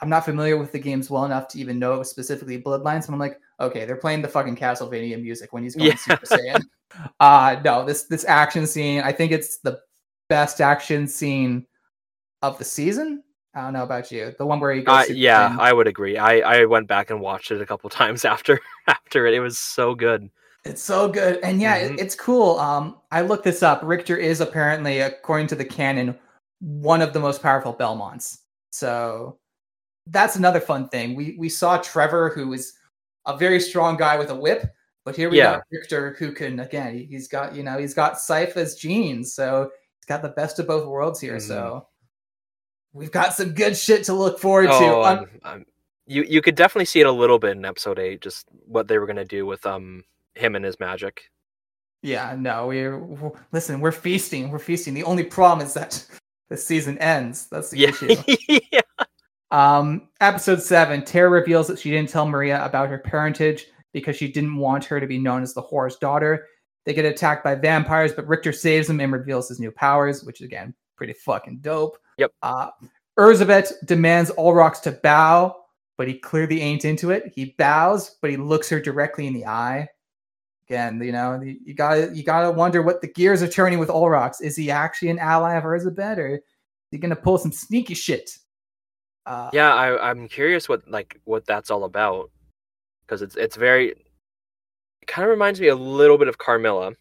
i'm not familiar with the games well enough to even know it was specifically bloodlines but i'm like okay they're playing the fucking castlevania music when he's going Yeah. super saiyan (laughs) uh no this this action scene i think it's the best action scene of the season i don't know about you the one where he goes uh, yeah, Saiyan. I would agree. I I went back and watched it a couple (laughs) times after after it. It was so good. It's so good. And yeah, it- Mhm. it's cool. Um, I looked this up. Richter is apparently, according to the canon, one of the most powerful Belmonts. So that's another fun thing. We we saw Trevor, who is a very strong guy with a whip, but here we Yeah. got Richter, who can again, he- he's got you know he's got Sypha's genes, so he's got the best of both worlds here. So we've got some good shit to look forward to. Oh, Um, I'm- I'm- you you could definitely see it a little bit in episode eight, just what they were gonna do with um him and his magic. Yeah, no, we're, we're listen. We're feasting. We're feasting. The only problem is that (laughs) the season ends. That's the Yeah, issue. (laughs) yeah. Um, episode seven. Tara reveals that she didn't tell Maria about her parentage because she didn't want her to be known as the whore's daughter. They get attacked by vampires, but Richter saves them and reveals his new powers, which is again pretty fucking dope. Yep. Uh, Erzsebet demands Olrox to bow, but he clearly ain't into it. He bows, but he looks her directly in the eye. Again, you know, you, you gotta you gotta wonder what the gears are turning with Olrox. Is he actually an ally of Erzsebet, or is he gonna pull some sneaky shit? Uh, yeah I, i'm curious what like what that's all about because it's it's very it kind of reminds me a little bit of carmilla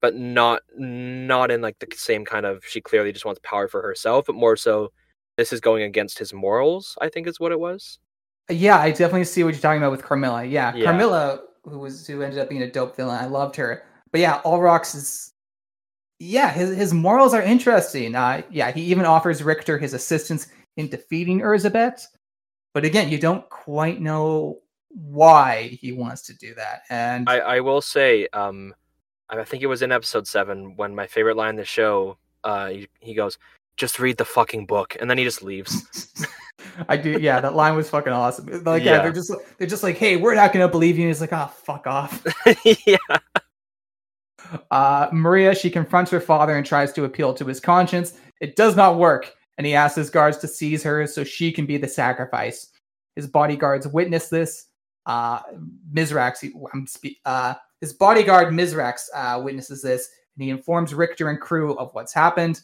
but not not in like the same kind of she clearly just wants power for herself but more so this is going against his morals i think is what it was Yeah, I definitely see what you're talking about with Carmilla. Yeah, Yeah. Carmilla, who was who ended up being a dope villain. I loved her. But yeah, Olrox is yeah, his his morals are interesting. Uh yeah, he even offers Richter his assistance in defeating Erzsebet. But again, you don't quite know why he wants to do that. And I, I will say, um, I think it was in episode seven when my favorite line in the show, uh, he, he goes, "Just read the fucking book," and then he just leaves. (laughs) I do, yeah. That line was fucking awesome. Like, yeah, Yeah. they're just they're just like, hey, we're not gonna believe you. And he's like, oh, fuck off. (laughs) yeah, Uh, Maria, she confronts her father and tries to appeal to his conscience. It does not work, and he asks his guards to seize her so she can be the sacrifice. His bodyguards witness this. Uh, Mizrak, I'm spe- uh, his bodyguard Mizrak uh, witnesses this, and he informs Richter and crew of what's happened.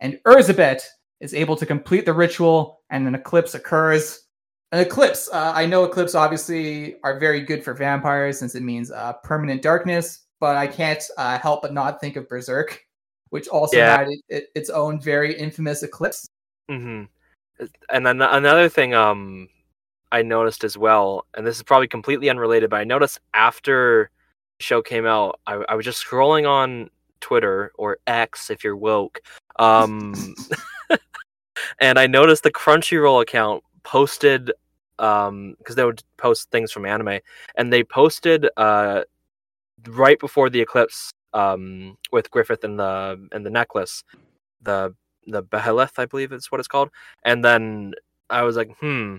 And Erzsebet is able to complete the ritual, and an eclipse occurs. An eclipse. Uh, I know eclipse obviously are very good for vampires since it means uh, permanent darkness, but I can't uh, help but not think of Berserk, which also Yeah. had it, it, its own very infamous eclipse. hmm And then another thing, um, I noticed as well, and this is probably completely unrelated, but I noticed after the show came out, I, I was just scrolling on Twitter or X if you're woke, um, (laughs) (laughs) and I noticed the Crunchyroll account posted um because they would post things from anime and they posted uh right before the eclipse um with griffith and the and the necklace the the behelit i believe is what it's called. And then i was like hmm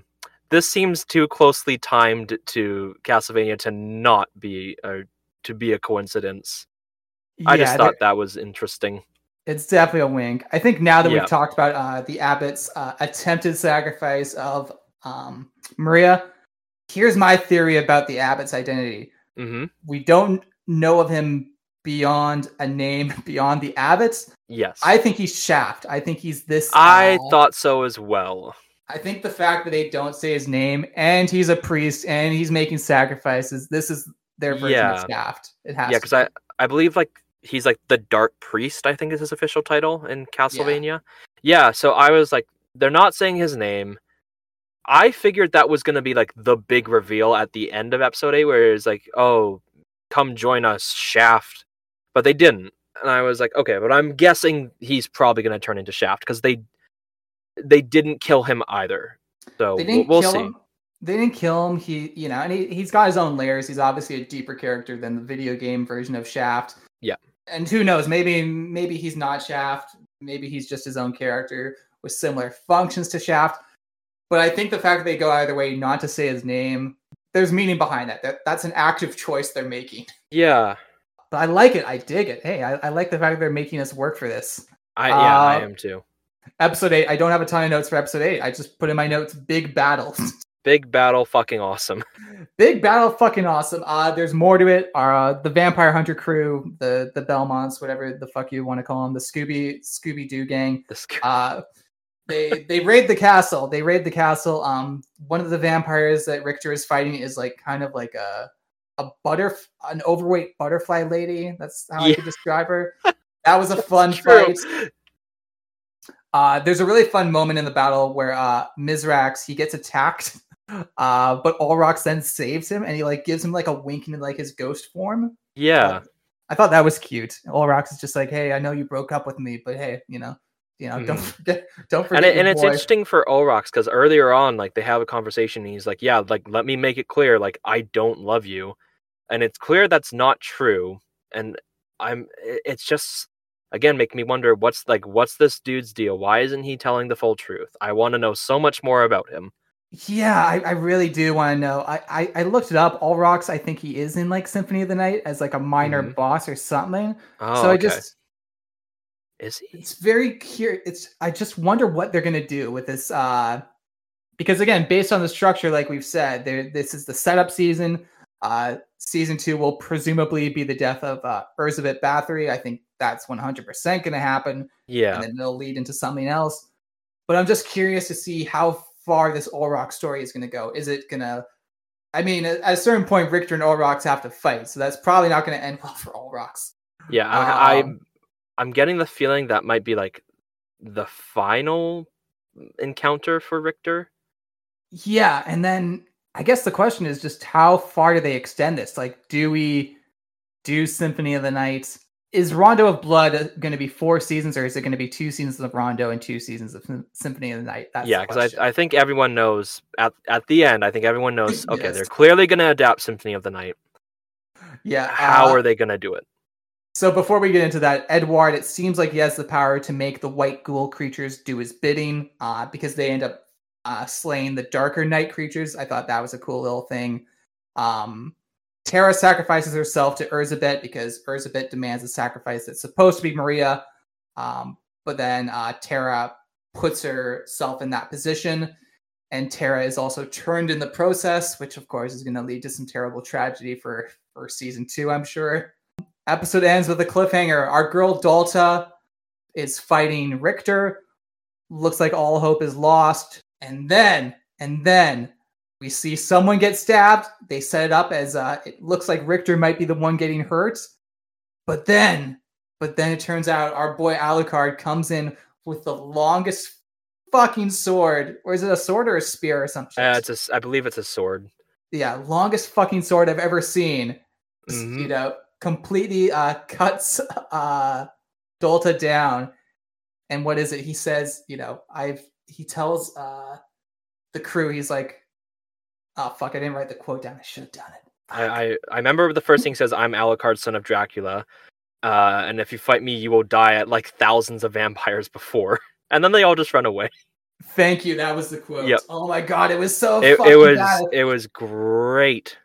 this seems too closely timed to castlevania to not be or to be a coincidence. I just thought that was interesting It's definitely a wink. I think now that Yeah. we've talked about uh, the abbot's uh, attempted sacrifice of um, Maria, here's my theory about the abbot's identity. hmm We don't know of him beyond a name (laughs) beyond the abbot's. yes I think he's Shaft. I think he's this. I uh, thought so as well I think the fact that they don't say his name and he's a priest and he's making sacrifices. This is their version of Yeah. Shaft. It has. yeah because i i believe like he's like the dark priest i think is his official title in castlevania yeah, so i was like they're not saying his name i figured that was going to be like the big reveal at the end of episode 8 where it's like oh come join us shaft but they didn't and i was like okay but i'm guessing he's probably going to turn into shaft because they they didn't kill him either so They we'll, didn't we'll kill see him. They didn't kill him. He, you know, and he, he's got his own layers. He's obviously a deeper character than the video game version of Shaft. Yeah. And who knows? Maybe, maybe he's not Shaft. Maybe he's just his own character with similar functions to Shaft. But I think the fact that they go either way, not to say his name, there's meaning behind that. That that's an active choice they're making. yeah But I like it. I dig it. Hey, I, I like the fact that they're making us work for this. i yeah i Uh, am too Episode eight. I don't have a ton of notes for episode eight. I just put in my notes big battle. (laughs) big battle fucking awesome (laughs) big battle, fucking awesome. Uh, there's more to it. Uh, the Vampire Hunter crew, the the Belmonts, whatever the fuck you want to call them, the Scooby Scooby Doo gang. this Uh, they they raid the castle. They raid the castle. Um, one of the vampires that Richter is fighting is like kind of like a a butter an overweight butterfly lady. That's how I could describe her. That was a (laughs) fun fight. Uh, there's a really fun moment in the battle where uh, Mizrak he gets attacked, (laughs) uh, but Olrox then saves him and he like gives him like a wink into like his ghost form. yeah I thought that was cute. Olrox is just like, hey, I know you broke up with me, but hey, you know, you know, don't Mhm. forget, (laughs) don't and, forget. it, and it's interesting for Olrox because earlier on, like they have a conversation, and he's like, "Yeah, like let me make it clear, like I don't love you," and it's clear that's not true. And I'm, it's just again making me wonder what's like what's this dude's deal? Why isn't he telling the full truth? I want to know so much more about him. Yeah, I, I really do want to know. I, I I looked it up. Olrox, I think he is in like Symphony of the Night as like a minor Mhm. boss or something. Oh, so I okay. just is he? it's very curious. It's I just wonder what they're gonna do with this. uh Because again, based on the structure, like we've said, there this is the setup season. Uh Season two will presumably be the death of uh, Erzsebet Bathory. I think that's 100% going to happen. Yeah, and then it'll lead into something else. But I'm just curious to see how far this Olrock story is going to go. Is it going to? I mean, at a certain point, Richter and Olrox have to fight, so that's probably not going to end well (laughs) for Olrox. yeah. I, Um, I'm getting the feeling that might be like the final encounter for Richter. Yeah, and then I guess the question is just how far do they extend this? Like, do we do Symphony of the Night is Rondo of Blood going to be four seasons, or is it going to be two seasons of Rondo and two seasons of Symphony of the Night? That's yeah, because I, I think everyone knows at at the end. I think everyone knows. (laughs) Okay, Yes. they're clearly going to adapt Symphony of the Night. yeah. How uh, are they going to do it? So before we get into that, Edward, it seems like he has the power to make the white ghoul creatures do his bidding, uh, because they end up uh, slaying the darker night creatures. I thought that was a cool little thing. Um, Tara sacrifices herself to Erzsebet because Erzsebet demands a sacrifice that's supposed to be Maria, um, but then uh, Tara puts herself in that position, and Tara is also turned in the process, which of course is going to lead to some terrible tragedy for for season two, I'm sure episode ends with a cliffhanger. Our girl Drolta is fighting Richter. Looks like all hope is lost. And then, and then we see someone get stabbed. They set it up as uh, it looks like Richter might be the one getting hurt. But then, but then it turns out our boy Alucard comes in with the longest fucking sword. Or is it a sword or a spear or something? Uh, it's a, I believe it's a sword. yeah, longest fucking sword I've ever seen. Mhm. You know, completely uh, cuts uh, Drolta down. And what is it? He says, you know, I've. He tells uh, the crew, he's like, "Oh fuck, I didn't write the quote down. I should have done it." I, I I remember the first thing says, "I'm Alucard, son of Dracula," uh, and if you fight me, you will die at like thousands of vampires before, (laughs) and then they all just run away. Thank you. That was the quote. Yep. Oh my god, it was so. It, fucking it was bad. it was great.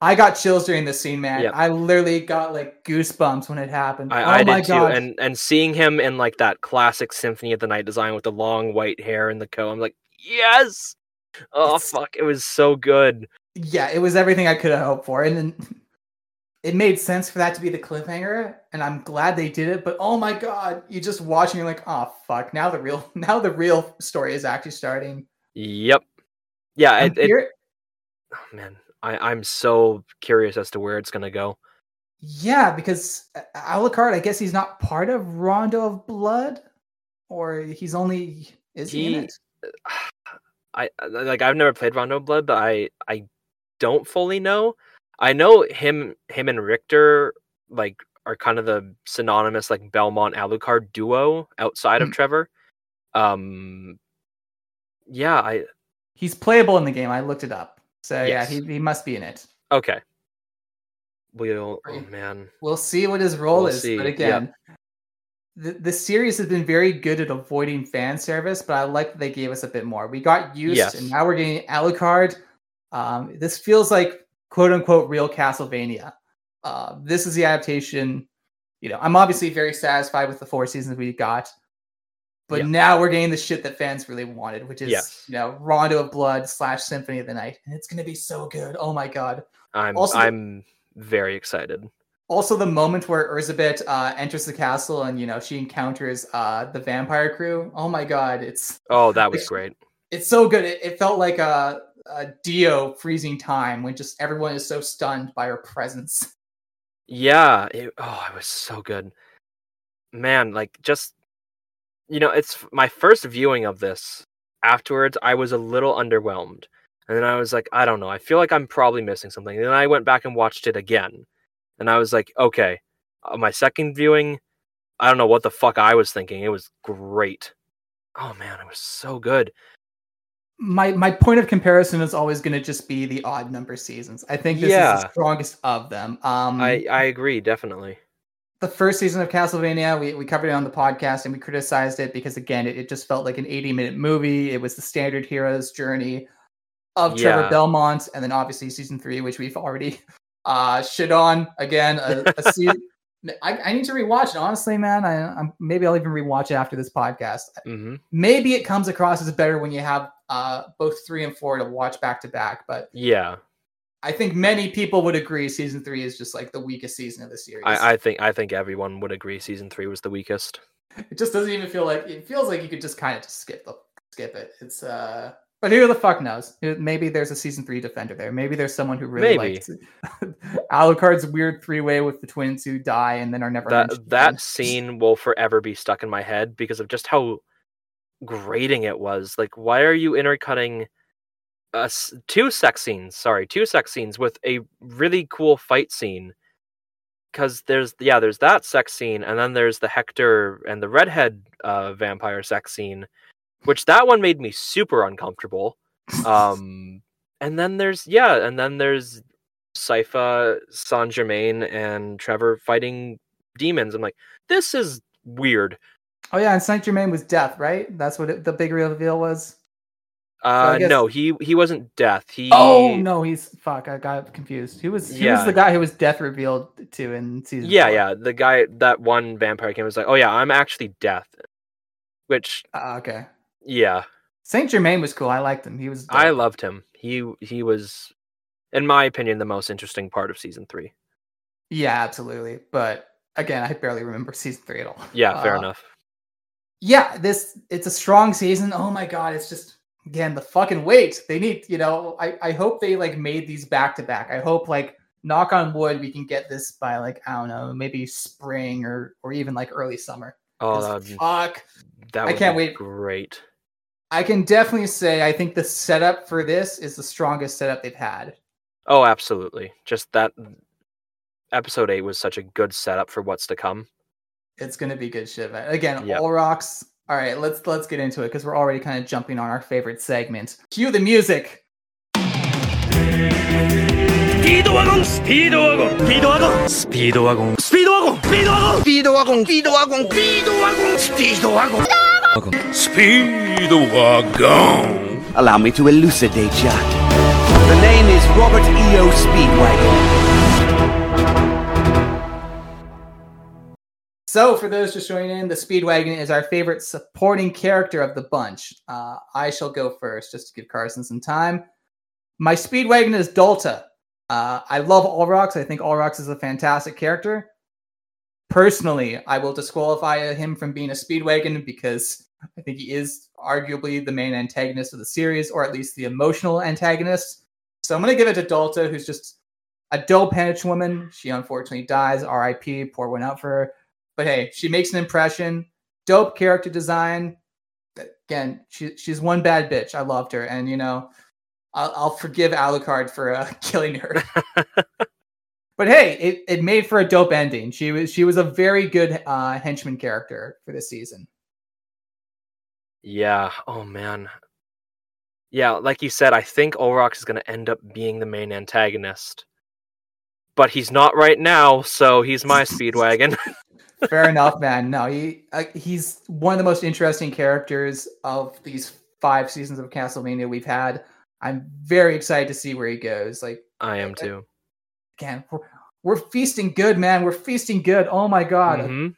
I got chills during this scene, man. Yep. I literally got like goosebumps when it happened. I, oh I my did too, and and seeing him in like that classic Symphony of the Night design with the long white hair and the coat, I'm like, yes. Oh It's- fuck, it was so good. yeah, it was everything I could have hoped for, and then (laughs) it made sense for that to be the cliffhanger, and I'm glad they did it. But oh my god, you just watching, you're like, oh fuck, now the real, (laughs) now the real story is actually starting. Yep. Yeah, it, it, oh, man, I I'm so curious as to where it's gonna go. yeah, because uh, Alucard, I guess he's not part of Rondo of Blood, or he's only is he, in He- it? (sighs) I I- like I've never played Rondo Blood, but I I don't fully know. I know him him and Richter like are kind of the synonymous like Belmont Alucard duo outside of Hmm. Trevor. Um yeah, I He's playable in the game. I looked it up, so Yes. yeah, he he must be in it. okay. We'll oh man. We'll see what his role We'll is. see, But yeah. again, the, the series has been very good at avoiding fan service, but I like that they gave us a bit more. We got Juste, Yes. and now we're getting Alucard. Um, this feels like quote unquote real Castlevania. Uh, this is the adaptation. You know, I'm obviously very satisfied with the four seasons we got, but Yeah. now we're getting the shit that fans really wanted, which is Yes. you know Rondo of Blood slash Symphony of the Night, and it's gonna be so good. Oh my god! I'm Also- I'm very excited. Also the moment where Erzsebet uh, enters the castle and you know she encounters uh, the vampire crew. Oh my god, it's Oh, that was Like- great. it's so good. It, it felt like a, a Dio freezing time when just everyone is so stunned by her presence. Yeah, it, oh, it was so good. Man, like just you know, it's my first viewing of this. Afterwards, I was a little underwhelmed. And then I was like, I don't know. I feel like I'm probably missing something. And then I went back and watched it again. And I was like, okay, uh, my second viewing, I don't know what the fuck I was thinking. It was great. Oh man, it was so good. My my point of comparison is always going to just be the odd number seasons. I think this is the strongest of them. Um, I I agree, definitely. the first season of Castlevania, we, we covered it on the podcast and we criticized it because again, it, it just felt like an 80 minute movie. It was the standard hero's journey of Trevor Yeah. Belmont, and then obviously season three, which we've already uh shit on again. A, a (laughs) se- I, I need to rewatch it. Honestly, man, I, I'm maybe I'll even rewatch it after this podcast. hmm Maybe it comes across as better when you have uh both three and four to watch back to back, but Yeah, I think many people would agree season three is just like the weakest season of the series. I, I think I think everyone would agree. Season three was the weakest. It just doesn't even feel like it feels like you could just kind of just skip the skip it. It's uh but who the fuck knows? Maybe there's a season three defender there. Maybe there's someone who really Maybe. likes (laughs) Alucard's weird three way with the twins who die and then are never that that scene will forever be stuck in my head because of just how grating it was. Like, why are you intercutting uh, two sex scenes? Sorry, two sex scenes with a really cool fight scene because there's yeah there's that sex scene and then there's the Hector and the redhead uh, vampire sex scene, which that one made me super uncomfortable. (laughs) Um, and then there's yeah, and then there's Sypha, Saint Germain, and Trevor fighting demons. I'm like, this is weird. Oh yeah, and Saint Germain was death, right? That's what it, the big reveal was. Uh, guess... no, he he wasn't death. He oh no, he's fuck. I got confused. He was he Yeah. was the guy who was death revealed to in season. yeah four. yeah the guy that one vampire came was like, oh yeah, I'm actually death. Which Uh, okay. Yeah, Saint Germain was cool. I liked him. He was. I loved him. He he was, in my opinion, the most interesting part of season three. yeah, absolutely. But again, I barely remember (laughs) season three at all. Yeah, fair Uh, enough. yeah this it's a strong season oh my god it's just again the fucking wait they need you know i i hope they like made these back to back i hope like knock on wood we can get this by like i don't know maybe spring or or even like early summer Oh fuck that I can't be wait. Great. I can definitely say I think the setup for this is the strongest setup they've had. Oh, absolutely. Just that episode 8 was such a good setup for what's to come. It's going to be good shit. Again, yep. Olrox. All right, let's let's get into it cuz we're already kind of jumping on our favorite segment. Cue the music. スピードワゴンスピードワゴンスピードワゴンスピードワゴンスピードワゴンスピードワゴンスピードワゴンスピードワゴンスピードワゴンスピードワゴン Speedwagon. Allow me to elucidate ya. The name is Robert E.O. Speedwagon. So, for those just joining in, the Speedwagon is our favorite supporting character of the bunch. Uh, I shall go first just to give Carson some time. My Speedwagon is Drolta. Uh, I love Olrox. I think Olrox is a fantastic character. Personally, I will disqualify him from being a Speedwagon because I think he is arguably the main antagonist of the series, or at least the emotional antagonist. So, I'm going to give it to Drolta, who's just a dope hench woman. She unfortunately dies. RIP. poor one out for her but hey, she makes an impression. Dope character design. Again, she she's one bad bitch. I loved her, and you know, I'll, I'll forgive Alucard for uh, (laughs) killing her. (laughs) but hey, it, it made for a dope ending. She was she was a very good uh, henchman character for this season. Yeah. Oh man. Yeah, like you said, I think Olrox is going to end up being the main antagonist. But he's not right now, so he's my Speedwagon. (laughs) Fair enough, man. No, he uh, he's one of the most interesting characters of these five seasons of Castlevania we've had. I'm very excited to see where he goes. Like I am too. again, we're, we're feasting good, man. We're feasting good. Oh my god. Mhm.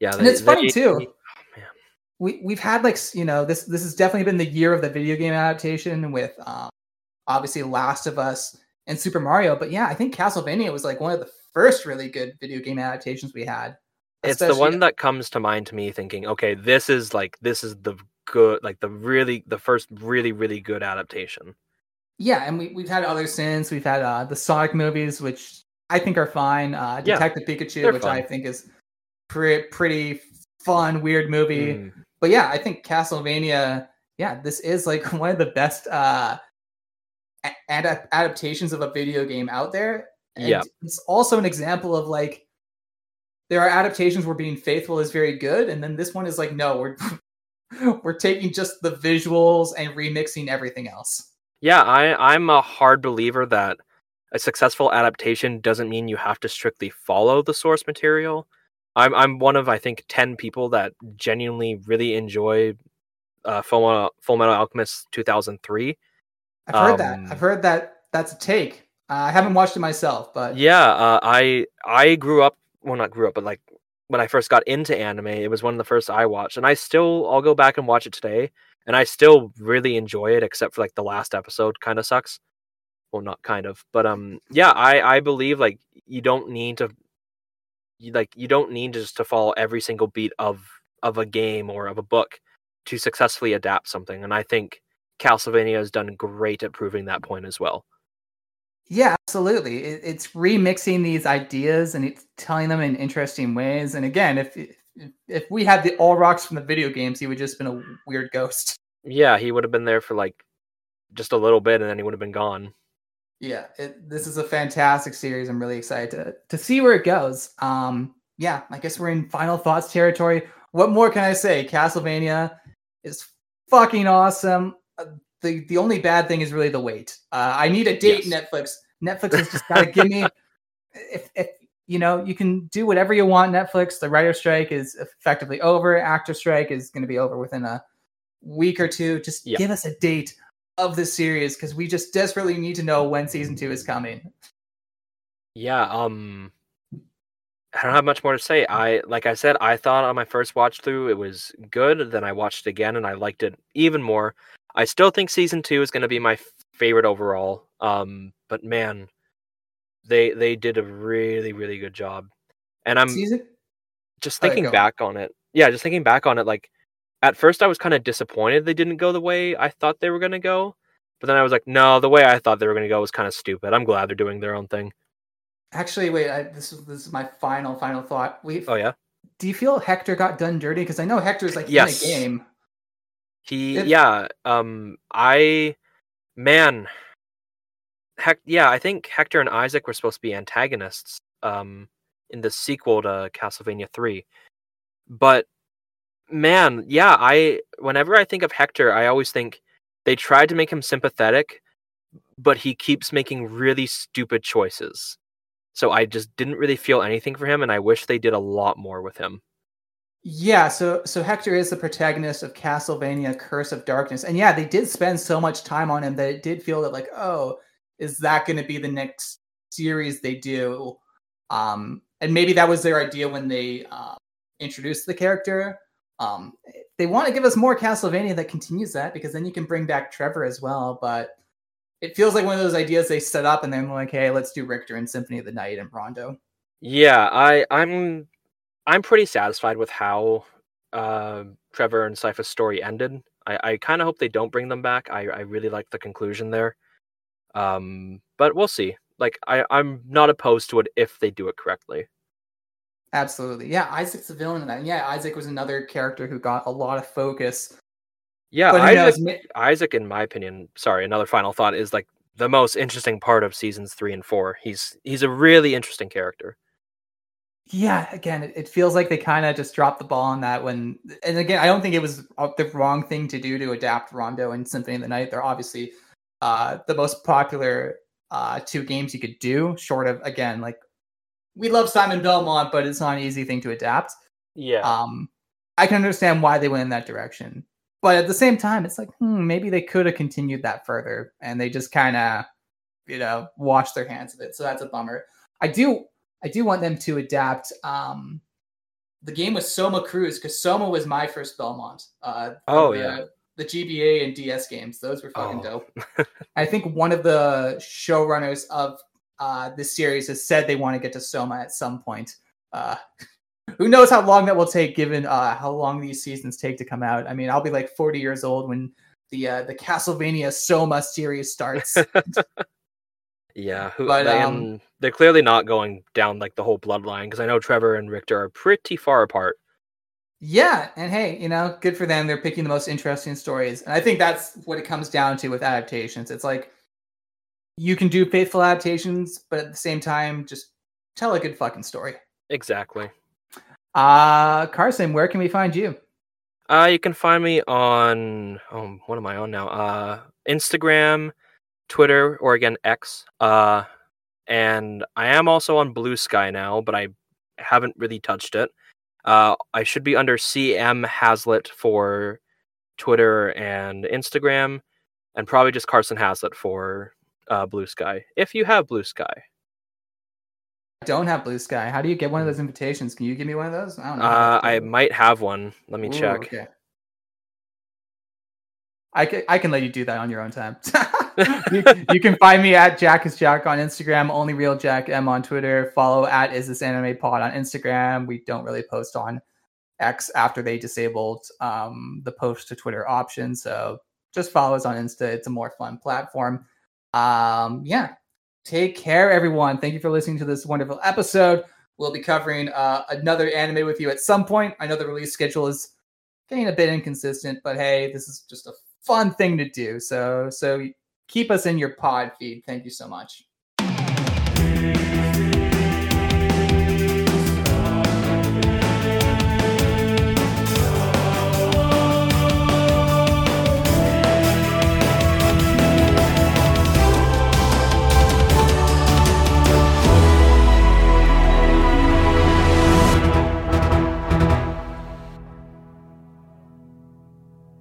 Yeah, And it's funny, too. oh, man. We we've had like you know this this has definitely been the year of the video game adaptation with um obviously Last of Us and Super Mario, but yeah, I think Castlevania was like one of the first really good video game adaptations we had. It's the one that comes to mind to me thinking, okay, this is like this is the good like the really the first really really good adaptation. Yeah, and we we've had others since. We've had uh the Sonic movies, which I think are fine. Uh Yeah, Detective Pikachu, they're which I think is pretty pretty fun, weird movie. Mm. but yeah, I think Castlevania, yeah, this is like (laughs) one of the best uh ad- adaptations of a video game out there. And Yeah. it's also an example of like there are adaptations where being faithful is very good, and then this one is like, no, we're (laughs) we're taking just the visuals and remixing everything else. Yeah, I I'm a hard believer that a successful adaptation doesn't mean you have to strictly follow the source material. I'm I'm one of I think ten people that genuinely really enjoy uh, Full Metal, Full Metal Alchemist 2003. I've heard that. Um, I've heard that that's a take. Uh, I haven't watched it myself, but Yeah, uh, I I grew up well not grew up but like when I first got into anime, it was one of the first I watched, and I still I'll go back and watch it today, and I still really enjoy it, except for like the last episode kind of sucks. Well, not kind of, but um, yeah, I I believe like you don't need to, you like you don't need just to follow every single beat of of a game or of a book to successfully adapt something, and I think Castlevania has done great at proving that point as well. Yeah, absolutely. It, it's remixing these ideas and it's telling them in interesting ways. And again, if if, if we had the Olrox from the video games, he would just been a weird ghost. Yeah, he would have been there for like just a little bit, and then he would have been gone. Yeah, it, this is a fantastic series. I'm really excited to to see where it goes. Um, yeah, I guess we're in final thoughts territory. What more can I say? Castlevania is fucking awesome. Uh, the the only bad thing is really the wait. Uh, I need a date, Yes. Netflix. Netflix has just got to give me. (laughs) If if you know, you can do whatever you want. Netflix. The writer strike is effectively over. Actor strike is going to be over within a week or two. Just Yeah. give us a date of the series because we just desperately need to know when season two is coming. Yeah, um I don't have much more to say. I like I said, I thought on my first watch through it was good, then I watched it again and I liked it even more. I still think season 2 is going to be my favorite overall. Um but man, they they did a really really good job. And I'm season just thinking back on it. Yeah, just thinking back on it like at first I was kind of disappointed they didn't go the way I thought they were going to go. But then I was like, no, the way I thought they were going to go was kind of stupid. I'm glad they're doing their own thing. actually wait. I, this is this is my final final thought. We Oh yeah. do you feel Hector got done dirty? Because I know Hector's like Yes. in a game. He yeah, um I man Hec yeah, I think Hector and Isaac were supposed to be antagonists um in the sequel to Castlevania 3. But man, yeah, I whenever I think of Hector, I always think they tried to make him sympathetic, but he keeps making really stupid choices. So I just didn't really feel anything for him and I wish they did a lot more with him. Yeah, so so Hector is the protagonist of Castlevania Curse of Darkness. And yeah, they did spend so much time on him that it did feel that like, oh, is that going to be the next series they do? Um and maybe that was their idea when they uh, introduced the character. Um they want to give us more Castlevania that continues that because then you can bring back Trevor as well, but it feels like one of those ideas they set up and then like, hey, let's do Richter and Symphony of the Night and Rondo. Yeah, I I'm I'm pretty satisfied with how uh, Trevor and Sypha's story ended. I, I kind of hope they don't bring them back. I, I really like the conclusion there. Um, but we'll see. Like I I'm not opposed to it if they do it correctly. Absolutely. Yeah, Isaac's the villain in that. Yeah, Isaac was another character who got a lot of focus. Yeah, Isaac, knows? Isaac, in my opinion, sorry, another final thought is like the most interesting part of seasons three and four. He's he's a really interesting character. Yeah, again, it, it feels like they kind of just dropped the ball on that when. And again, I don't think it was uh, the wrong thing to do to adapt Rondo and Symphony of the Night. They're obviously uh, the most popular uh, two games you could do, short of again, like we love Simon Belmont, but it's not an easy thing to adapt. Yeah. Um, I can understand why they went in that direction, but at the same time, it's like hmm, maybe they could have continued that further, and they just kind of, you know, washed their hands of it. So that's a bummer. I do, I do want them to adapt um, the game with Soma Cruz because Soma was my first Belmont. Uh, Oh, the, yeah. the GBA and DS games; those were fucking Oh. dope. (laughs) I think one of the showrunners of uh, this series has said they want to get to Soma at some point. Uh, (laughs) who knows how long that will take, given uh, how long these seasons take to come out? I mean, I'll be like 40 years old when the uh, the Castlevania Soma series starts. (laughs) Yeah, who, But, they- um, they're clearly not going down like the whole bloodline because I know Trevor and Richter are pretty far apart. yeah, and hey, you know, good for them. They're picking the most interesting stories, and I think that's what it comes down to with adaptations. It's like you can do faithful adaptations, but at the same time, just tell a good fucking story. Exactly. Uh Carson, where can we find you? Uh, you can find me on oh, what am I on now? Uh, Instagram, Twitter, or again X. Uh, and I am also on Blue Sky now, but I haven't really touched it. Uh, I should be under CM Hazlett for Twitter and Instagram, and probably just Carson Hazlett for uh, Blue Sky. If you have Blue Sky, I don't have Blue Sky. How do you get one of those invitations? Can you give me one of those? I don't know. uh, I might have one. Let me Ooh, check. Okay. I can, I can let you do that on your own time. (laughs) you, you can find me at Jack is Jack on Instagram, only real Jack M on Twitter. Follow at is this anime pod on Instagram. We don't really post on X after they disabled um, the post to Twitter option. So just follow us on Insta. It's a more fun platform. Um, yeah. Take care, everyone. Thank you for listening to this wonderful episode. We'll be covering uh, another anime with you at some point. I know the release schedule is getting a bit inconsistent, but hey, this is just a fun thing to do. So so keep us in your pod feed. Thank you so much.